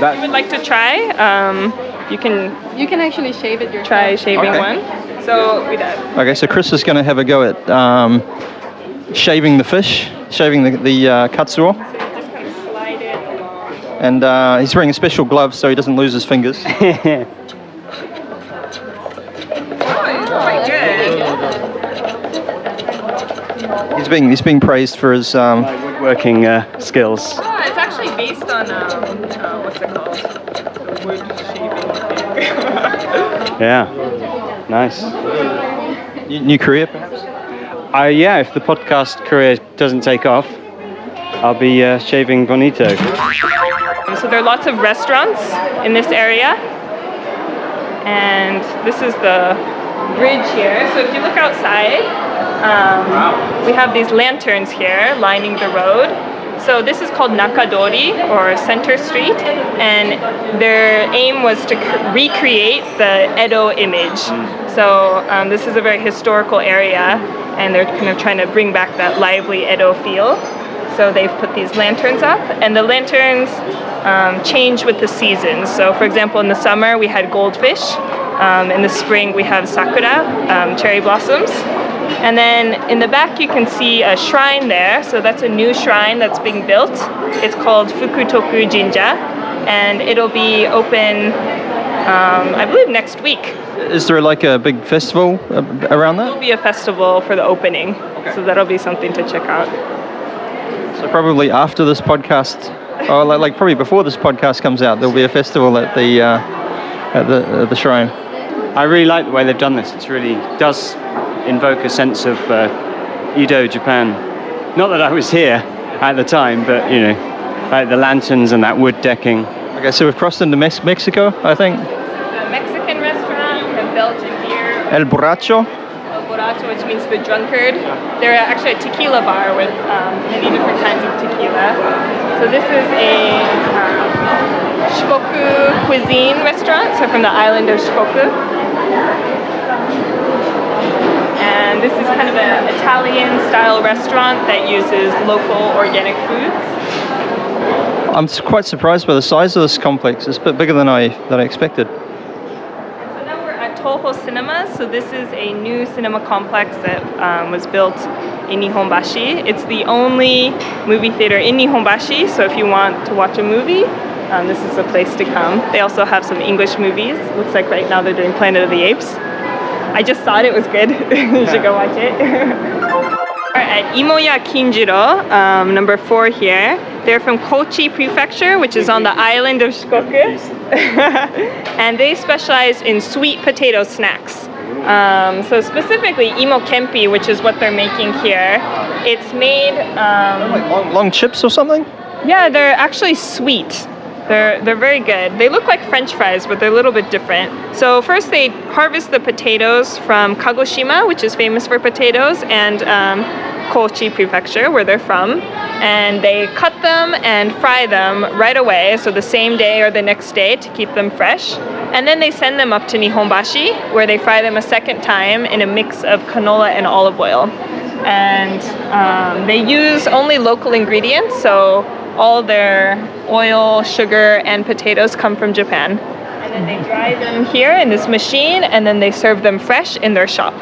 If you would like to try, um, you can You can actually shave it yourself. try shaving Okay. one. So we did. Okay, so Chris is going to have a go at um, shaving the fish, shaving the, the uh, katsuo, Just kind of slide it along. and uh, he's wearing a special glove so he doesn't lose his fingers. Oh, it's good. he's being he's being praised for his um, woodworking uh, skills. Oh, it's actually based on um, uh, what's it called? The wood shaving thing. Yeah. Nice. new new career, perhaps. Uh, yeah, if the podcast career doesn't take off, I'll be uh, shaving bonito. So there are lots of restaurants in this area, and this is the bridge here. So if you look outside, um, we have these lanterns here lining the road. So this is called Nakadori or Center Street, and their aim was to recreate the Edo image. So um, this is a very historical area, and they're kind of trying to bring back that lively Edo feel. So they've put these lanterns up, and the lanterns um, change with the seasons. So, for example, in the summer we had goldfish. Um, in the spring we have sakura, um, cherry blossoms. And then in the back you can see a shrine there. So that's a new shrine that's being built. It's called Fukutoku Jinja, and it'll be open, um, I believe, next week. Is there like a big festival uh, around that? There'll be a festival for the opening, so that'll be something to check out. So probably after this podcast, or like, like probably before this podcast comes out, there'll be a festival at the uh, at the at the shrine. I really like the way they've done this. It's really does invoke a sense of uh, Edo, Japan. Not that I was here at the time, but you know, like the lanterns and that wood decking. Okay, so we've crossed into Mex- Mexico, I think. The Mexican restaurant, we have Belgian beer, El Borracho. El Borracho, which means the drunkard. They're actually a tequila bar with um, many different kinds of tequila. So this is a um, Shikoku cuisine restaurant, so from the island of Shikoku. And this is kind of an Italian style restaurant that uses local organic foods. I'm quite surprised by the size of this complex. It's a bit bigger than I than I expected. So now we're at Toho Cinema. So this is a new cinema complex that um, was built in Nihonbashi. It's the only movie theater in Nihonbashi. So if you want to watch a movie, um, this is the place to come. They also have some English movies. Looks like right now they're doing Planet of the Apes. I just thought it. Was good. you should go watch it. At Imoya Kinjiro, um, number four here. They're from Kochi Prefecture, which is on the island of Shikoku. and they specialize in sweet potato snacks. Um, so specifically, imo kempi, which is what they're making here. It's made, um, Like long, long chips or something? yeah, they're actually sweet. They're, they're very good. They look like french fries, but they're a little bit different. So, first they harvest the potatoes from Kagoshima, which is famous for potatoes, and um, Kochi Prefecture, where they're from. And they cut them and fry them right away, so the same day or the next day to keep them fresh. And then they send them up to Nihonbashi, where they fry them a second time in a mix of canola and olive oil. And um, they use only local ingredients, so all their oil, sugar, and potatoes come from Japan. And then they dry them here in this machine, and then they serve them fresh in their shop.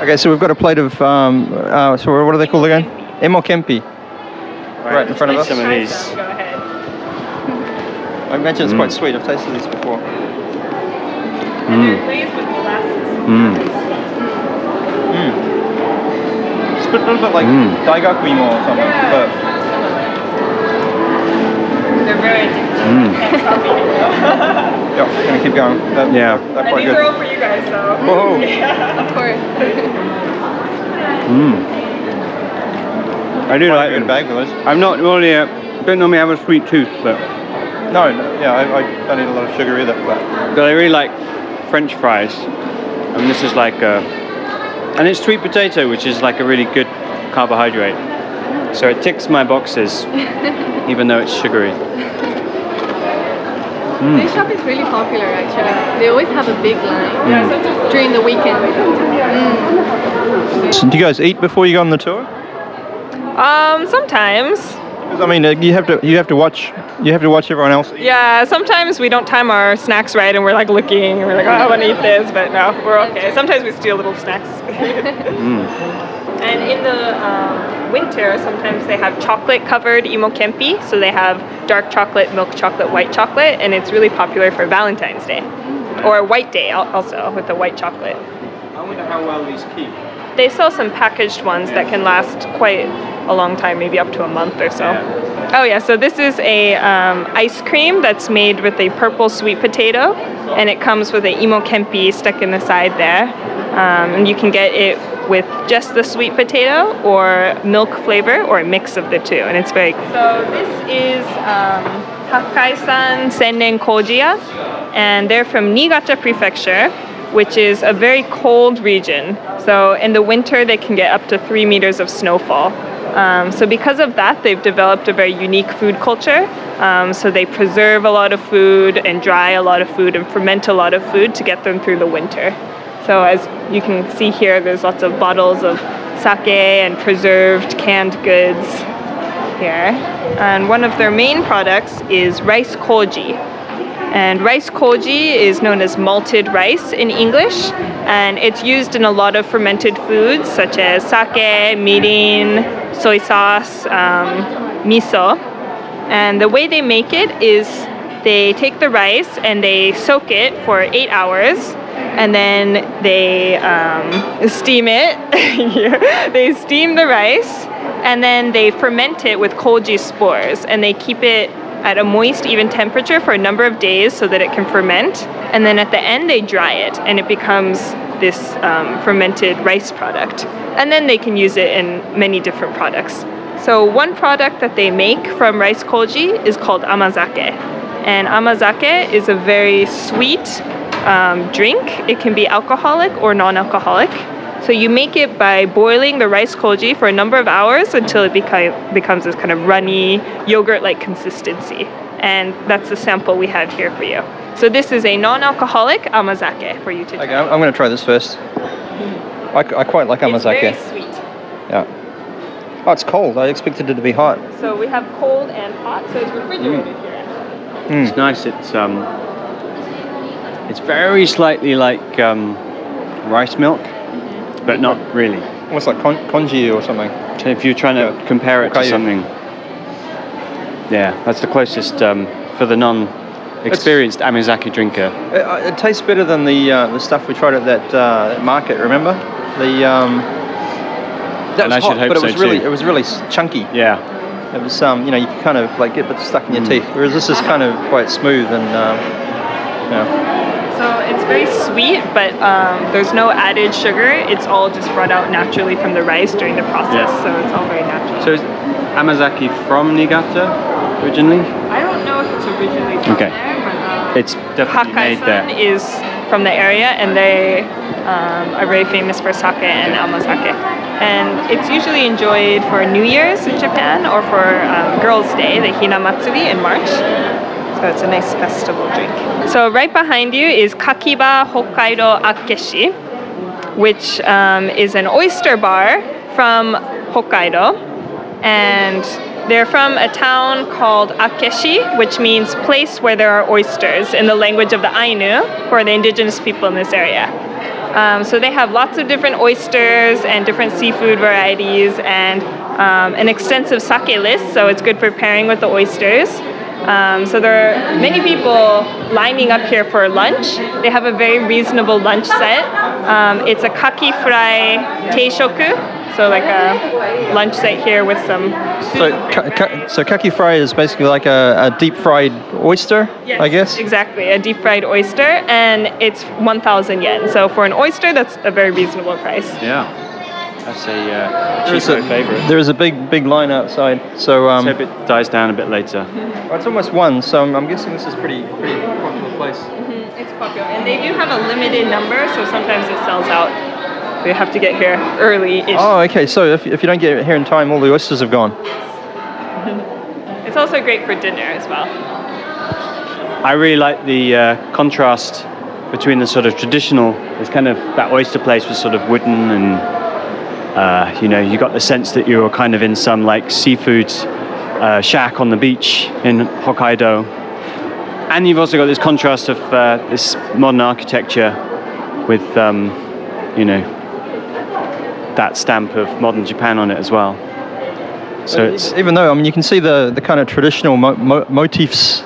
Okay, so we've got a plate of, um, uh, so what are they called again? Imo Kempi. Right in front of Eat us. Some of Try these. some, Go ahead. I imagine it's Mm. quite sweet. I've tasted these before. And they're glazed with molasses. Mm. Mm. It's a bit- little bit like Mm. Daigaku imo or something. Yeah. They're very addictive. Mm. Can't stop eating them. But yeah, gonna keep going. They're, Yeah. they're and quite these good. are all for you guys, so. Whoa. Of course. Mm. I do Quite like a good them. bag with those. I'm not normally a, don't normally have a sweet tooth, but No, no, yeah, I, I don't eat a lot of sugar either. But but I really like French fries. And this is like a, and it's sweet potato, which is like a really good carbohydrate. So it ticks my boxes, even though it's sugary. Hmm. This shop is really popular actually. They always have a big line Yeah, sometimes during the weekend. So do you guys eat before you go on the tour? Um, sometimes. 'Cause, I mean, uh, you have to you have to watch you have to watch everyone else eat. Yeah, sometimes we don't time our snacks right and we're like looking and we're like, oh, I want to eat this, but no, we're okay. Sometimes we steal little snacks. And in the um, winter, sometimes they have chocolate covered imo kempi. So they have dark chocolate, milk chocolate, white chocolate, and it's really popular for Valentine's Day. Or White Day also with the white chocolate. I wonder how well these keep. They sell some packaged ones that can last quite a long time, maybe up to a month or so. Oh yeah, so this is a um, ice cream that's made with a purple sweet potato, and it comes with a imo kempi stuck in the side there. Um, and you can get it with just the sweet potato or milk flavor or a mix of the two, and it's very. So this is um, Hakkaisan Sennen Kojiya, and they're from Niigata Prefecture, which is a very cold region. So in the winter, they can get up to three meters of snowfall. Um, so because of that, they've developed a very unique food culture. Um, so they preserve a lot of food and dry a lot of food and ferment a lot of food to get them through the winter. So as you can see here, there's lots of bottles of sake and preserved canned goods here. And one of their main products is rice koji. And rice koji is known as malted rice in English, and it's used in a lot of fermented foods such as sake, mirin, soy sauce, um, miso. And the way they make it is they take the rice and they soak it for eight hours, and then they um, steam it. They steam the rice, and then they ferment it with koji spores, and they keep it at a moist, even temperature for a number of days so that it can ferment. And then at the end, they dry it, and it becomes this um, fermented rice product. And then they can use it in many different products. So one product that they make from rice koji is called amazake. And amazake is a very sweet um, drink. It can be alcoholic or non-alcoholic. So you make it by boiling the rice koji for a number of hours until it beca- becomes this kind of runny yogurt-like consistency. And that's the sample we have here for you. So this is a non-alcoholic amazake for you to try. Okay, I'm, I'm going to try this first. I, I quite like amazake. It's amazake. very sweet. Yeah. Oh, it's cold. I expected it to be hot. So we have cold and hot, so it's refrigerated here. It's nice. It's um, it's very slightly like um, rice milk, but not really. Almost like con- congee or something. So if you're trying to Yeah. compare it to something, yeah, that's the closest um, for the non-experienced amazake drinker. It, uh, it tastes better than the uh, the stuff we tried at that uh, market. Remember the um, that And was hot, but it so was really too. it was really chunky. Yeah, It was um, you know you could kind of like get it stuck in your Mm. teeth, whereas this is kind of quite smooth and um, yeah. So it's very sweet, but um, there's no added sugar. It's all just brought out naturally from the rice during the process, Yeah. so it's all very natural. So is Amazake from Niigata originally? I don't know if it's originally from Okay. there, but uh, It's definitely made there. is from the area, and they um, are very famous for sake and amazake. And it's usually enjoyed for New Year's in Japan or for um, Girls' Day, the Hina Matsuri in March. So it's a nice festival drink. So right behind you is Kakiba Hokkaido Akkeshi, which um, is an oyster bar from Hokkaido. And they're from a town called Akkeshi, which means place where there are oysters in the language of the Ainu, who are the indigenous people in this area. Um, so they have lots of different oysters and different seafood varieties and um, an extensive sake list, so it's good for pairing with the oysters. Um, so there are many people lining up here for lunch. They have a very reasonable lunch set. Um, it's a kaki fry teishoku, so like a lunch set here with some So, ka- ka- so kaki fry is basically like a, a deep fried oyster, Yes, I guess. Exactly, a deep fried oyster, and it's 1,000 yen. So for an oyster, that's a very reasonable price. Yeah. That's a uh, There is cheapo a, favourite. there is a big, big line outside. So, um, So if it dies down a bit later. well, it's almost one. So I'm, I'm guessing this is pretty, pretty popular place. It's popular, and they do have a limited number, so sometimes it sells out. We have to get here early. Oh, okay. So if, if you don't get here in time, all the oysters have gone. It's also great for dinner as well. I really like the uh, contrast between the sort of traditional, it's kind of that oyster place was sort of wooden and uh, you know, you got the sense that you were kind of in some like seafood uh, shack on the beach in Hokkaido. And you've also got this contrast of uh, this modern architecture with, um, you know, that stamp of modern Japan on it as well. So it's even though I mean you can see the, the kind of traditional mo- mo- motifs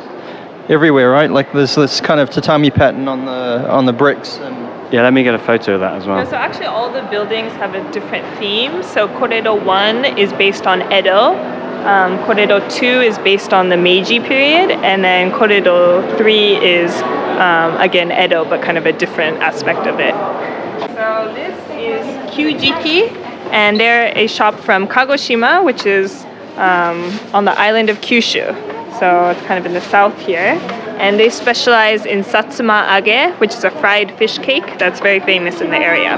everywhere, right? Like there's this kind of tatami pattern on the on the bricks. And yeah. Let me get a photo of that as well. so actually, all the buildings have a different theme. So Coredo 1 is based on Edo. Um, 2 is based on the Meiji period. And then Coredo 3 is, um, again, Edo, but kind of a different aspect of it. So this is Kyujiki, and they're a shop from Kagoshima, which is um, on the island of Kyushu. So it's kind of in the south here. And they specialize in satsuma age, which is a fried fish cake that's very famous in the area.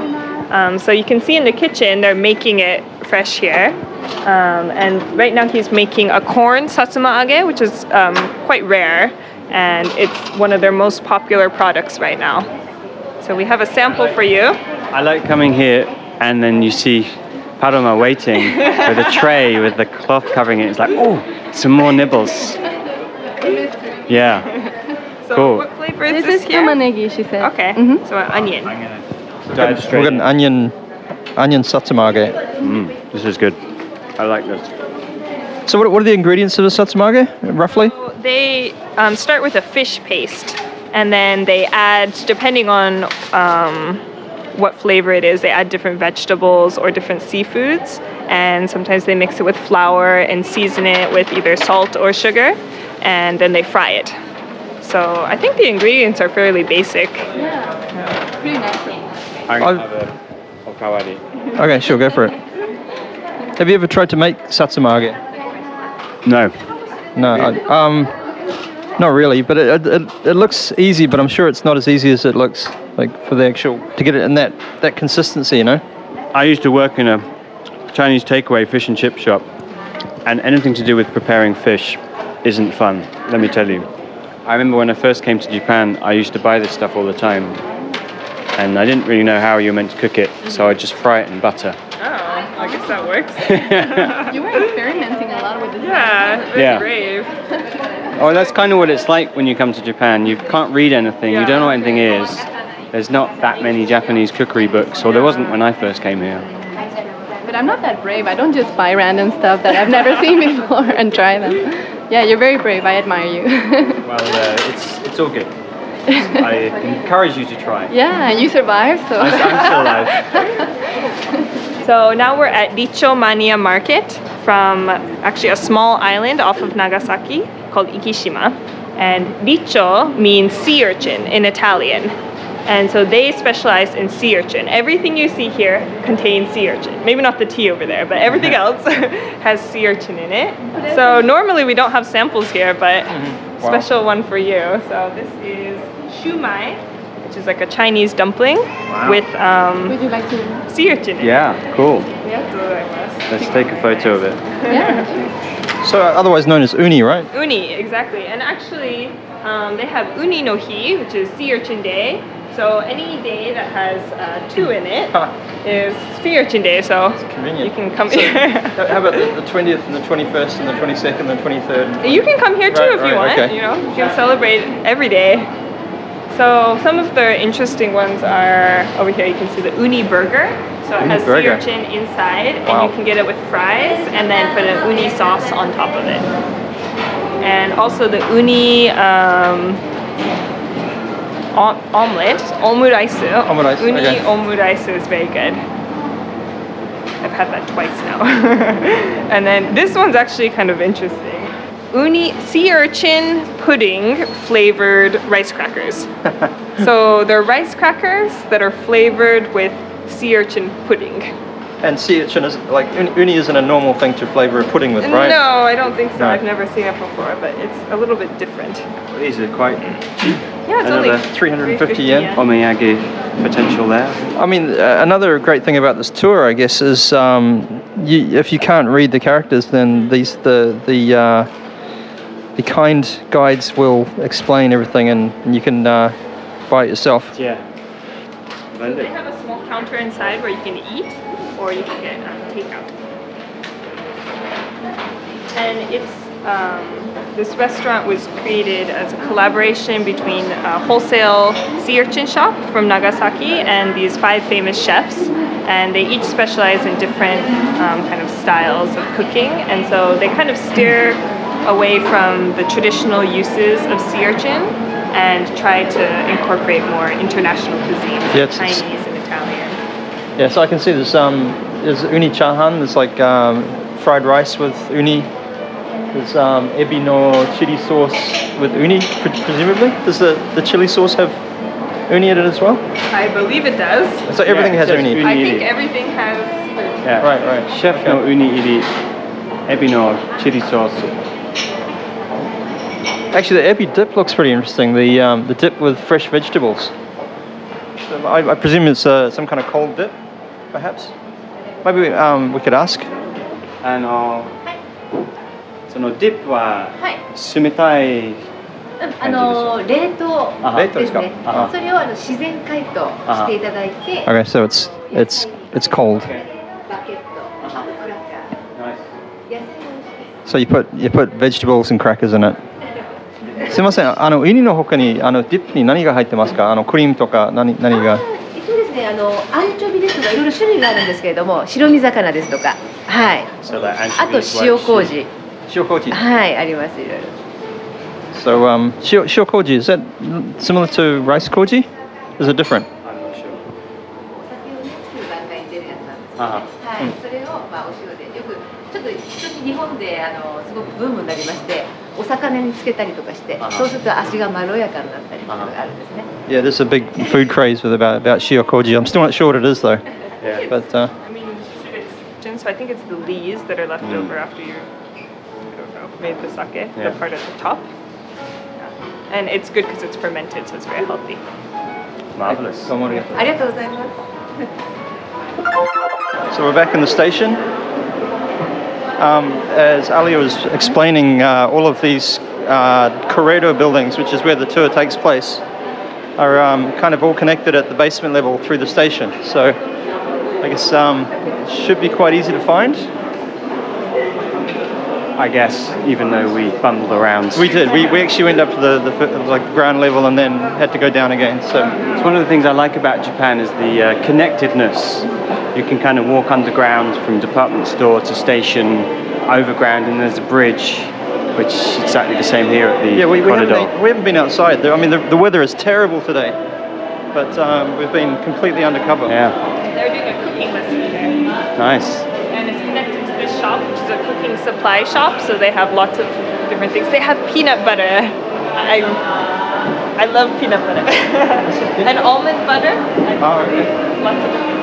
Um, so you can see in the kitchen, they're making it fresh here. Um, and right now he's making a corn satsuma age, which is um, quite rare. And it's one of their most popular products right now. So we have a sample for you. I like coming here and then you see Paroma waiting with a tray with the cloth covering it. It's like, oh, some more nibbles. Yeah. So Cool. what flavor is This this, is here? tamanegi, she said. Okay, Mhm. so an onion. Dive we've straight got in. an onion onion satsumage. Mm, this is good. I like this. So what, what are the ingredients of the satsumage roughly? So They um, start with a fish paste, and then they add, depending on um, what flavor it is, they add different vegetables or different seafoods, and sometimes they mix it with flour and season it with either salt or sugar, and then they fry it. So I think the ingredients are fairly basic. Yeah. Pretty nice. I'm I'll- gonna have a okawari. Okay, sure, go for it. Have you ever tried to make satsumage? No. No, I, um, not really. But it, it, it looks easy, but I'm sure it's not as easy as it looks. Like for the actual to get it in that that consistency, you know. I used to work in a Chinese takeaway fish and chip shop, and anything to do with preparing fish isn't fun, let me tell you. I remember when I first came to Japan, I used to buy this stuff all the time, and I didn't really know how you were meant to cook it, so I'd just fry it in butter. Oh, I guess that works. You were experimenting a lot with this. yeah, very Yeah. brave. Oh, that's kind of what it's like when you come to Japan. You can't read anything, you don't know what anything is. There's not that many Japanese cookery books, or there wasn't when I first came here. But I'm not that brave. I don't just buy random stuff that I've never seen before and try them. Yeah, you're very brave. I admire you. Well, uh, it's, it's all good. I encourage you to try. yeah, and you survived, so. I'm still alive. So now we're at Riccio Mania Market from actually a small island off of Nagasaki called Ikishima. And Riccio means sea urchin in Italian. And so they specialize in sea urchin. Everything you see here contains sea urchin. Maybe not the tea over there, but everything else has sea urchin in it. So normally we don't have samples here, but Wow. special one for you. So this is shumai, which is like a Chinese dumpling with um, Would you like to? sea urchin. in it. Yeah, cool. Let's take a photo of it. Yeah. So otherwise known as uni, right? Uni, exactly. And actually, um, they have uni no hi, which is sea urchin day. So any day that has uh, two in it Huh. is sea urchin day. So Convenient. you can come So, here. how about the, the 20th and the 21st and the 22nd and the 23rd? You can come here too Right, if you want. okay. You know, you can celebrate every day. So some of the interesting ones are over here. You can see the uni burger. So it Uni has burger. sea urchin inside, Wow. and you can get it with fries, and then put an uni sauce on top of it. And also the uni um, om- omelet, omuraisu. Omuraisu, Uni okay. omuraisu is very good. I've had that twice now. and then this one's actually kind of interesting. Uni sea urchin pudding flavored rice crackers. so they're rice crackers that are flavored with sea urchin pudding. And sea urchin is like uni, uni isn't a normal thing to flavour a pudding with, right? No, I don't think so. No. I've never seen it before, but it's a little bit different. These are quite Yeah, it's Another only 350 yen. omiyage potential there. I mean, uh, another great thing about this tour, I guess, is um, you, if you can't read the characters, then these the the uh, the kind guides will explain everything, and, and you can uh, buy it yourself. Yeah. They have a small counter inside where you can eat, or you can get um, takeout. And it's um, this restaurant was created as a collaboration between a wholesale sea urchin shop from Nagasaki and these five famous chefs, and they each specialize in different um, kind of styles of cooking, and so they kind of steer away from the traditional uses of sea urchin and try to incorporate more international cuisines, Yeah, like it's- it's- Chinese. Yeah, so I can see there's um there's uni chahan. There's like um, fried rice with uni. There's um, ebi no chili sauce with uni, pre- presumably. Does the, the chili sauce have uni in it as well? I believe it does. So everything it has uni. uni. I think everything has. Yeah. Right, right. Chef Okay. no uni iri ebi no chili sauce. Actually, the ebi dip looks pretty interesting. The um, the dip with fresh vegetables. I, I presume it's uh, some kind of cold dip, perhaps? Maybe we, um, we could ask. あの、そのディップははい、冷たいあの冷凍ですねあ。それをあの自然解凍していただいて、Okay, so it's it's it's cold. So you put you put vegetables and crackers in it. すみません、あのウニの他にあのディップに何が入ってますか？あのクリームとか何何が？えっとですね、あのアンチョかいろいろ種類があるんですけれども、白身魚ですとか、はい。So あと塩麹、塩麹。はい、ありますいろいろ。So um, 塩塩麹 is that similar to rice koji? Is it different? I'm not sure. お酒と一時日本であのすごくブームになりまして、お魚につけたりとかしてあ、そうすると味がまろやかになったりというのがあるんですね。 Yeah, there's a big food craze with about about 塩麹. I'm still not sure what it is though. Yeah. But uh, I mean, it's gin, so I think it's the lees that are left over after you, I don't know, made the sake, Yeah. the part at the top. Yeah. And it's good because it's fermented, so it's very healthy. Marvelous. どうもありがとうありがとうございます。 So we're back in the station. Um, as Ali was explaining, uh, all of these uh, Coredo buildings, which is where the tour takes place, are um, kind of all connected at the basement level through the station. So I guess um, it should be quite easy to find. I guess, even though we bundled around. We did. We, we actually went up to the, the like ground level and then had to go down again. So It's one of the things I like about Japan is the uh, connectedness. You can kind of walk underground from department store to station, overground, and there's a bridge, which is exactly the same here at the yeah, we, we, haven't, been, we haven't been outside. There. I mean, the, the weather is terrible today, but um, we've been completely undercover. Yeah, They're doing a cooking lesson here. nice. And it's connected to this shop, which is a cooking supply shop, so they have lots of different things. They have peanut butter. I, I love peanut butter. and almond butter. Oh, okay. Lots of different things.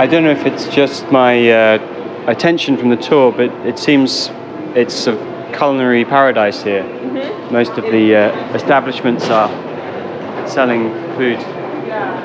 I don't know if it's just my uh, attention from the tour, but it seems it's a culinary paradise here. Mm-hmm. Most of the uh, establishments are selling food. Yeah.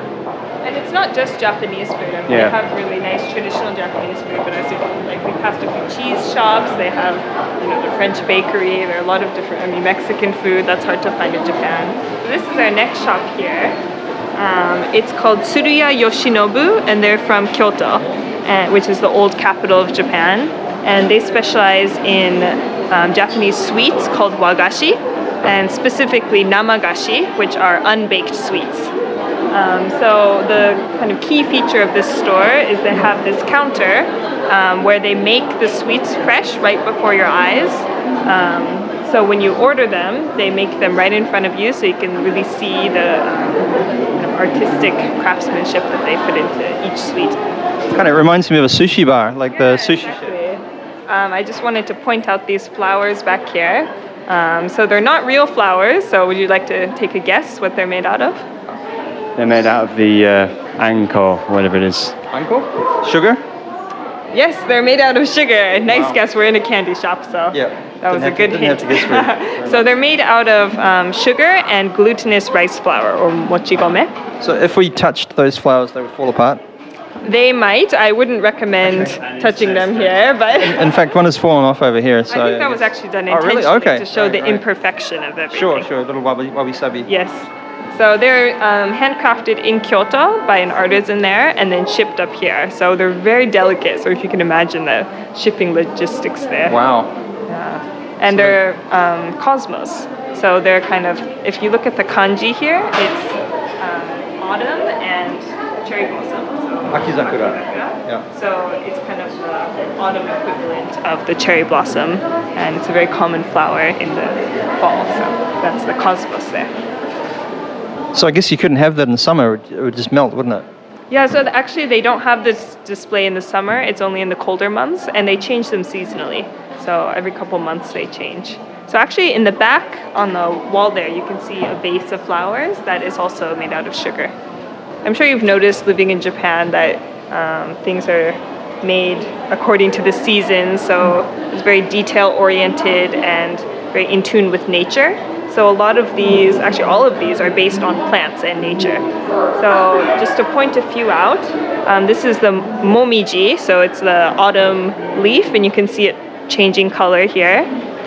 And it's not just Japanese food. I mean, Yeah. They have really nice traditional Japanese food, but as you like, we passed a few cheese shops. They have, you know, the French bakery. There are a lot of different. I mean, Mexican food. That's hard to find in Japan. So this is our next shop here. Um, it's called Tsuruya Yoshinobu, and they're from Kyoto, uh, which is the old capital of Japan. And they specialize in um, Japanese sweets called wagashi, and specifically namagashi, which are unbaked sweets. Um, so the kind of key feature of this store is they have this counter um, where they make the sweets fresh right before your eyes. Um, so when you order them, they make them right in front of you, so you can really see the artistic craftsmanship that they put into each sweet. Kind of reminds me of a sushi bar, like the sushi chef. Exactly. Um, I just wanted to point out these flowers back here. Um, so they're not real flowers. So would you like to take a guess what they're made out of? They're made out of the uh, anko, whatever it is. Uncle? Sugar? Yes, they're made out of sugar. Nice Wow. guess. We're in a candy shop, so Yeah. that was a have to- good hint. guess so they're made out of um, sugar and glutinous rice flour or mochigome. So if we touched those flowers, they would fall apart. They might. I wouldn't recommend touching them here, but In fact, one has fallen off over here. So I think that was actually done Oh, really? intentionally Okay. to show Right, the right. imperfection of everything. Sure, sure. A little wabi, wabi sabi. Yes. So they're um, handcrafted in Kyoto by an artisan there and then shipped up here. So they're very delicate. So if you can imagine the shipping logistics there. Wow. Yeah. And they're um, cosmos. So they're kind of, if you look at the kanji here, it's um, autumn and cherry blossom. So, Akizakura. Akizakura. Yeah. So it's kind of the autumn equivalent of the cherry blossom, and it's a very common flower in the fall. So that's the cosmos there. So I guess you couldn't have that in the summer. It would- just melt, wouldn't it? Yeah, so actually they don't have this display in the summer. It's only in the colder months, and they change them seasonally. So every couple months they change. So actually, in the back on the wall there, you can see a vase of flowers that is also made out of sugar. I'm sure you've noticed living in Japan that um, things are made according to the season. So it's very detail oriented and very in tune with nature. So a lot of these, actually all of these, are based on plants and nature. So just to point a few out, um, this is the momiji. So it's the autumn leaf, and you can see it changing color here.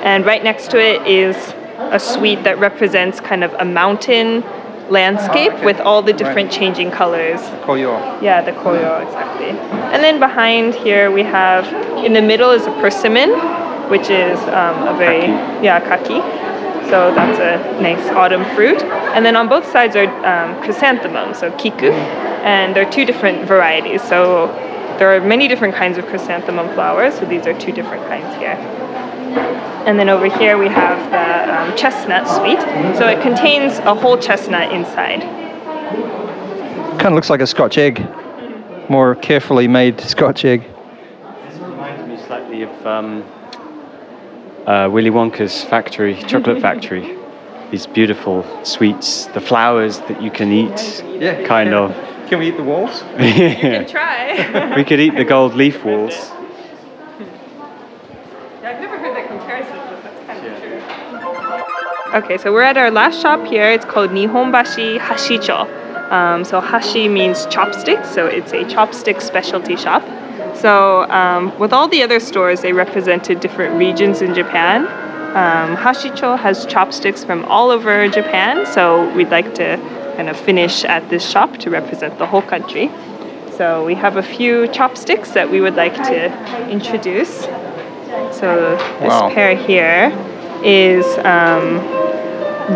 And right next to it is a suite that represents kind of a mountain landscape Oh, okay. with all the different Right. changing colors. Koyo. Yeah, the koyo, exactly. And then behind here we have, in the middle is a persimmon, which is um, a very, Kaki. yeah, kaki. So that's a nice autumn fruit. And then on both sides are um, chrysanthemums, so kiku. And there are two different varieties. So there are many different kinds of chrysanthemum flowers, so these are two different kinds here. And then over here we have the um, chestnut sweet. So it contains a whole chestnut inside. Kind of looks like a Scotch egg. More carefully made Scotch egg. This reminds me slightly of um, uh, Willy Wonka's factory, chocolate factory. These beautiful sweets, the flowers that you can eat, Yeah. kind of. Can we eat the walls? Yeah, we Try. We could eat the gold leaf walls. Yeah, I've never heard that comparison, but that's kind of true. Okay, so we're at our last shop here. It's called Nihonbashi Hashicho. Um, so hashi means chopsticks, so it's a chopstick specialty shop. So um, with all the other stores, they represented different regions in Japan. Um, Hashicho has chopsticks from all over Japan, so we'd like to kind of finish at this shop to represent the whole country. So we have a few chopsticks that we would like to introduce. So this Wow. pair here is um,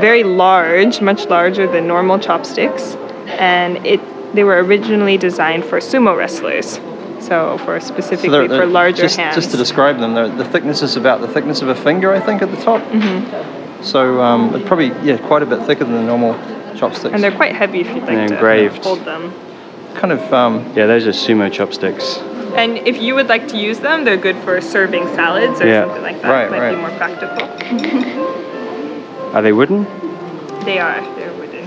very large, much larger than normal chopsticks, and it they were originally designed for sumo wrestlers. So for specifically they're- they're- for larger just, hands. Just to describe them, the thickness is about the thickness of a finger, I think, at the top. Mm-hmm. So um, it's probably yeah quite a bit thicker than the normal chopsticks. and they're quite heavy if you'd like They're to engraved. hold them. kind of um, Yeah, those are sumo chopsticks. And if you would like to use them, they're good for serving salads or Yeah. something like that. Right, Might right. be more practical. Are they wooden? They are. They're wooden.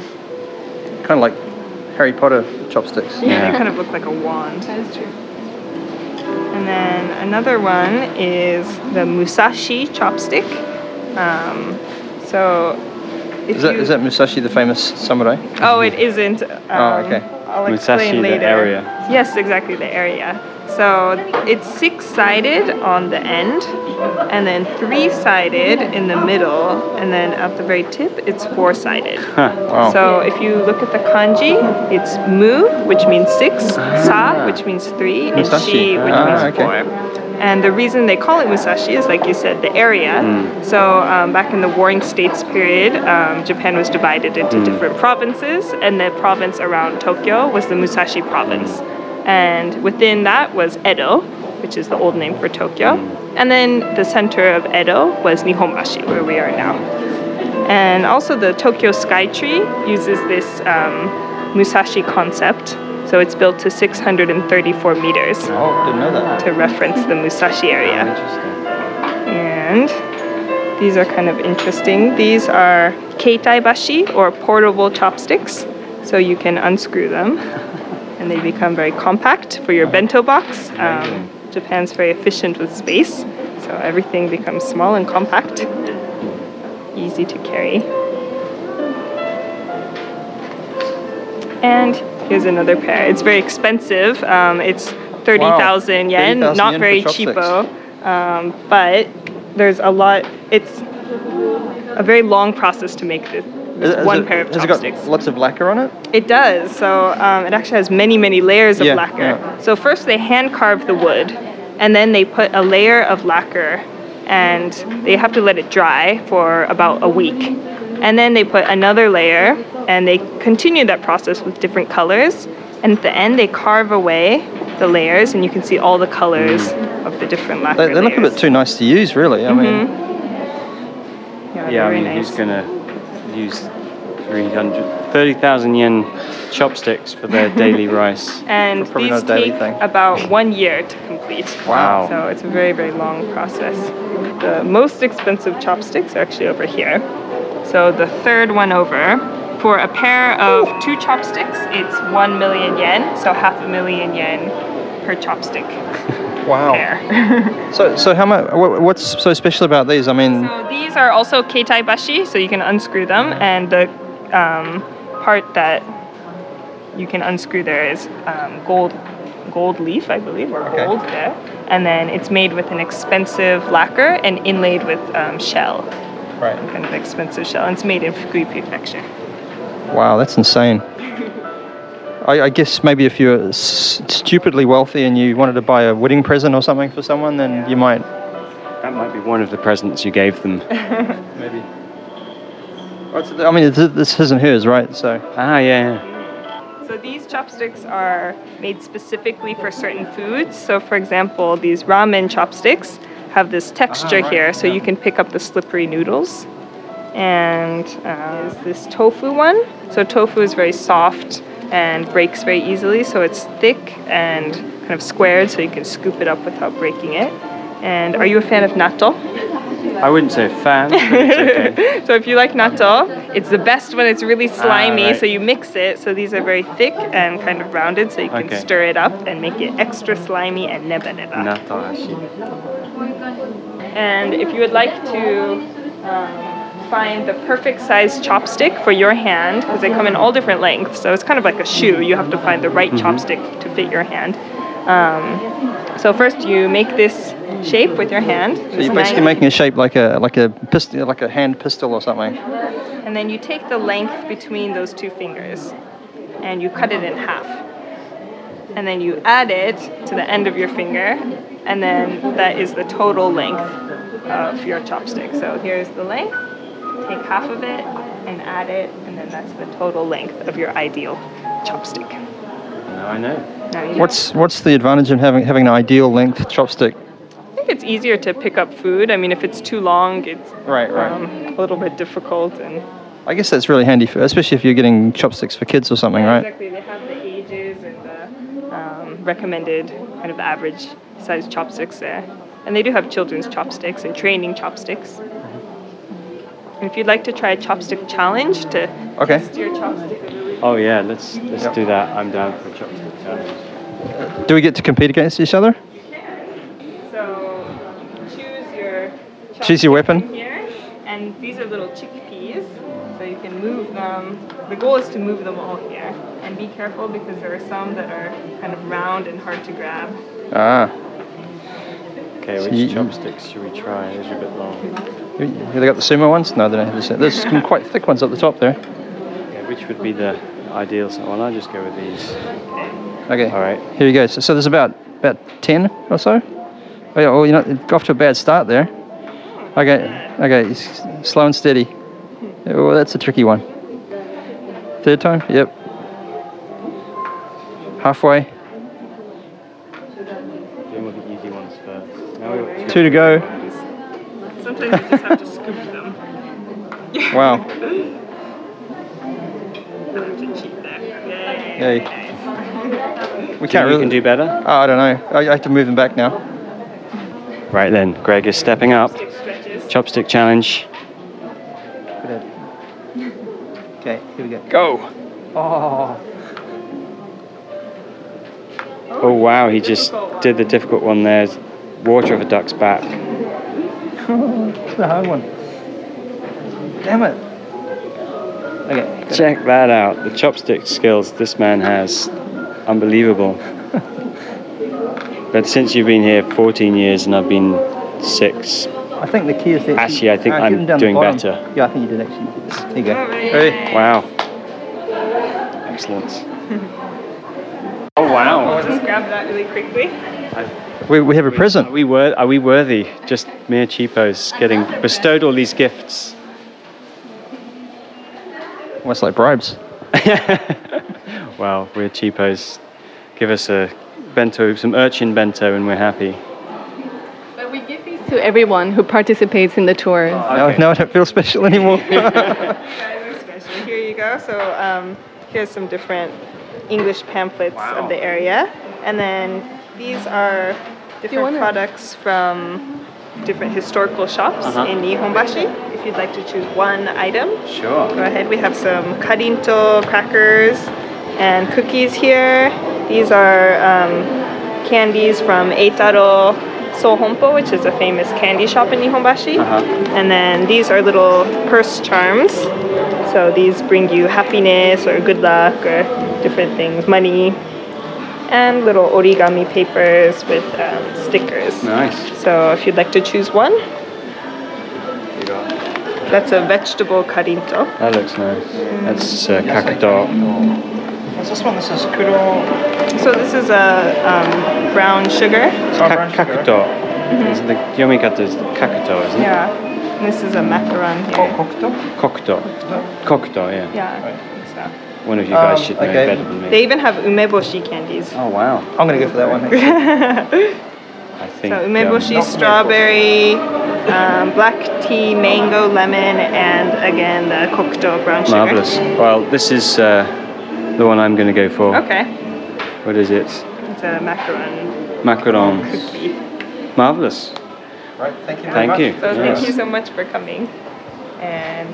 kind of like Harry Potter chopsticks. Yeah, Yeah. they kind of look like a wand. That is true. And then then another one is the Musashi chopstick. Um, so, Is that you, is that Musashi, the famous samurai? Oh, it isn't. Um, Oh, okay. I'll Musashi, explain the later. area. Yes, exactly the area. So it's six-sided on the end, and then three-sided in the middle, and then at the very tip, it's four-sided. Wow. So if you look at the kanji, it's mu, which means six, sa, which means three, and Musashi. shi, which Ah, means okay. four. And the reason they call it Musashi is, like you said, the area. So um, back in the Warring States period, um, Japan was divided into different provinces, and the province around Tokyo was the Musashi province. And within that was Edo, which is the old name for Tokyo. And then the center of Edo was Nihonbashi, where we are now. And also, the Tokyo Skytree uses this um, Musashi concept. So it's built to 634 meters Oh, didn't know that. to reference the Musashi area. And these are kind of interesting. These are keitai bashi or portable chopsticks. So you can unscrew them and they become very compact for your bento box. Um, Japan's very efficient with space. So everything becomes small and compact, easy to carry. And here's another pair. It's very expensive. Um, it's 30,000 yen, 30,000 not yen very cheapo. Um, but there's a lot, it's a very long process to make this, this Has one it- pair of has it chopsticks. got lots of lacquer on it? It does. So um, it actually has many, many layers of Yeah, lacquer. yeah. So first they hand carve the wood, and then they put a layer of lacquer, and they have to let it dry for about a week. And then they put another layer, and they continue that process with different colors. And at the end, they carve away the layers, and you can see all the colors of the different lacquer They, they look a bit too nice to use, really. I mean, Yeah, Yeah, I mean, nice. who's gonna use 300, 30,000 yen chopsticks for their daily rice? and Probably these not a daily take thing. about one year to complete. Wow. So it's a very, very long process. The most expensive chopsticks are actually over here. So the third one over, for a pair of two chopsticks, it's one million yen, so half a million yen per chopstick wow. So, so how much? What, what's so special about these? I mean, so these are also keitai bashi, so you can unscrew them, and the um, part that you can unscrew there is um, gold, gold leaf, I believe, or Okay. gold there, and then it's made with an expensive lacquer and inlaid with um, shell, right. kind of expensive shell, and it's made in Fukui Prefecture. Wow, that's insane. I, I guess maybe if you're s- stupidly wealthy and you wanted to buy a wedding present or something for someone, then you might That might be one of the presents you gave them. maybe. I mean, this- this isn't hers, right? So, ah, yeah. yeah. So these chopsticks are made specifically for certain foods. So, for example, these ramen chopsticks have this texture right, here, so yeah. you can pick up the slippery noodles. And uh, is this tofu one? So tofu is very soft and breaks very easily, so it's thick and kind of squared, so you can scoop it up without breaking it. And are you a fan of natto? I wouldn't say fan. Okay. so if you like natto, it's the best when it's really slimy. right. So you mix it. So these are very thick and kind of rounded, so you can Okay. stir it up and make it extra slimy and nebaneba. Natashi. And if you would like to um, find the perfect size chopstick for your hand, because they come in all different lengths, so it's kind of like a shoe. You have to find the right chopstick to fit your hand. Um, so first, you make this shape with your hand. so you're basically making a shape like a like a pistol, like a hand pistol or something. And then you take the length between those two fingers and you cut it in half. And then you add it to the end of your finger, and then that is the total length of your chopstick. So here's the length, take half of it and add it, and then that's the total length of your ideal chopstick. Now I know. Now you What's what's the advantage of having having an ideal length chopstick? I think it's easier to pick up food. I mean, if it's too long, it's Right, right. um, a little bit difficult. And I guess that's really handy for, especially if you're getting chopsticks for kids or something, Yeah, right? Exactly. They have the ages and the um, recommended kind of average size chopsticks there. And they do have children's chopsticks and training chopsticks if you'd like to try a chopstick challenge to okay. test your chopstick. Oh yeah, let's let's yep. do that. I'm down for chopstick challenge. Do we get to compete against each other? You can. So choose your choose your weapon here, and these are little chickpeas, so you can move them. The goal is to move them all here, and be careful because there are some that are kind of round and hard to grab. Ah. Okay, which you- chopsticks should we try? Those are a bit long. Have they got the sumo ones? No, they don't have the sumo. There's some quite thick ones at the top there. Yeah, which would be the ideal? So, well, I'll just go with these. Okay. All right. Here you go. So, so there's about about ten or so. Oh yeah. Well, you know, it got off to a bad start there. Okay. Okay. Slow and steady. Oh, that's a tricky one. Third time. Yep. Halfway. Doing all the easy ones first. Now we Two to go. Sometimes you just have to scoop them. Wow. Not to cheat there. Yay. Yay. We can't really. can do better. Oh, I don't know. I, I have to move them back now. Right then, Greg is stepping up. Stick stretches. Chopstick challenge. Okay. Here we go. Go. Oh. Oh wow, he just did the difficult one there. Water of a duck's back. It's the hard one. Damn it. Okay. Check that out. The chopstick skills this man has. Unbelievable. but since you've been here 14 years and I've been six, I think the key is that. Actually, I think uh, I'm give them down the doing better. Yeah, I think you did actually. There you go. Oh, Hey. wow. Excellent. Oh wow. Just grab that really quickly. We, we have a present. Are we, wor- are we worthy? Just mere cheapos getting bestowed all these gifts. Almost like bribes. Well, we're cheapos. Give us a bento, some urchin bento, and we're happy. But we give these to everyone who participates in the tours. Now, now I don't feel special anymore. you guys are special. Here you go. So um, here's some different English pamphlets of the area, and then these are different products from different historical shops Uh-huh. in Nihonbashi. If you'd like to choose one item, Sure. go ahead. We have some karinto crackers and cookies here. These are um, candies from Eitaro Sohompo, which is a famous candy shop in Nihonbashi. Uh-huh. And then these are little purse charms. So these bring you happiness or good luck or different things, money. And little origami papers with um, stickers. Nice. So if you'd like to choose one, that's a vegetable karinto. That looks nice. That's uh, kakuto. What's this one? This is kuro. So this is a um, brown sugar. Ka- kakuto. Is The yomikata is kakuto, isn't it? Yeah. And this is a macaron here. Kokuto. Kokuto, yeah. Yeah. So. One of you guys Um, should know okay. better than me. They even have umeboshi candies. Oh wow. I'm going to go for that one. I think. So um, umeboshi, strawberry, um, black tea, mango, lemon, and again the kokuto brown sugar. Marvelous. Well, this is uh, the one I'm going to go for. Okay. What is it? It's a macaron Macarons. cookie. Marvelous. Right, thank you very Thank much. you. So Yes. thank you so much for coming. And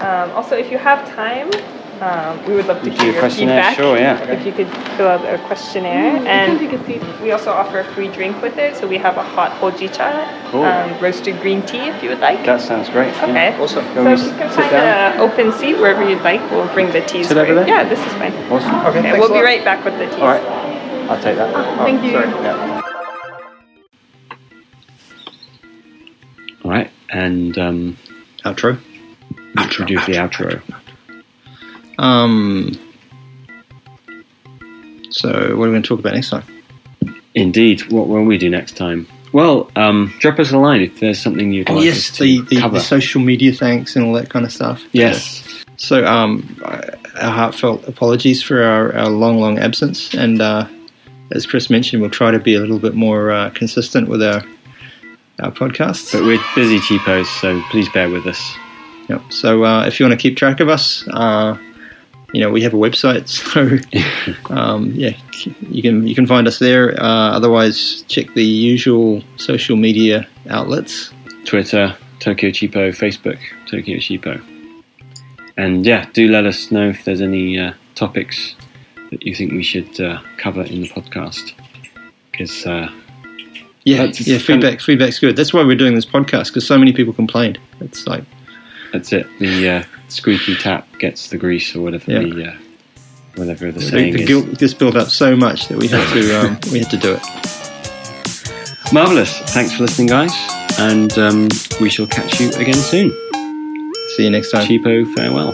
um, also, if you have time, um, we would love to Do hear your questionnaire? feedback. Sure, yeah. If you could fill out a questionnaire, and you can see we also offer a free drink with it. So we have a hot hojicha, Cool. um, roasted green tea, if you would like. That sounds great. yeah. Okay. Awesome. So we you can find an open seat wherever you'd like, we'll bring the teas. Sit for over there? Yeah, this is fine. Awesome. Okay, Okay, we'll be right back with the teas. All right. I'll take that. Thank you. sorry. Yeah. All right, and um, Outro. introduce the outro. Um. So, what are we going to talk about next time? Indeed. What will we do next time? Well, um, drop us a line if there's something you'd like yes, us to the, the, cover. the social media thanks and all that kind of stuff. yes. So, um, our heartfelt apologies for our, our long, long absence. And uh, as Chris mentioned, we'll try to be a little bit more uh, consistent with our our podcasts. But we're busy cheapos, so please bear with us. Yep. So, uh, if you want to keep track of us, uh, you know we have a website. So, um, yeah, you can you can find us there. Uh, otherwise, check the usual social media outlets. Twitter, Tokyo Cheapo, Facebook, Tokyo Cheapo. And yeah, do let us know if there's any uh, topics that you think we should uh, cover in the podcast. Because uh, Yeah, yeah. Feedback, feedback's good. That's why we're doing this podcast because so many people complained. It's like, That's it. The uh, squeaky tap gets the grease, or whatever Yeah. the uh, whatever the the, saying the is. guilt just built up so much that we had to um, we had to do it. Marvelous. Thanks for listening, guys, and um, we shall catch you again soon. See you next time. Cheapo farewell.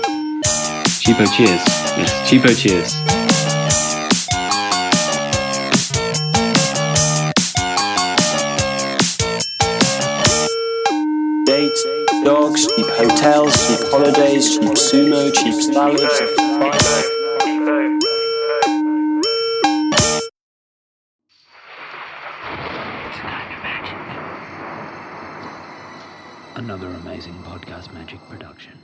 Cheapo cheers. Yes, cheapo cheers. Hotels, cheap holidays, cheap sumo, cheap salads. Another amazing podcast magic production.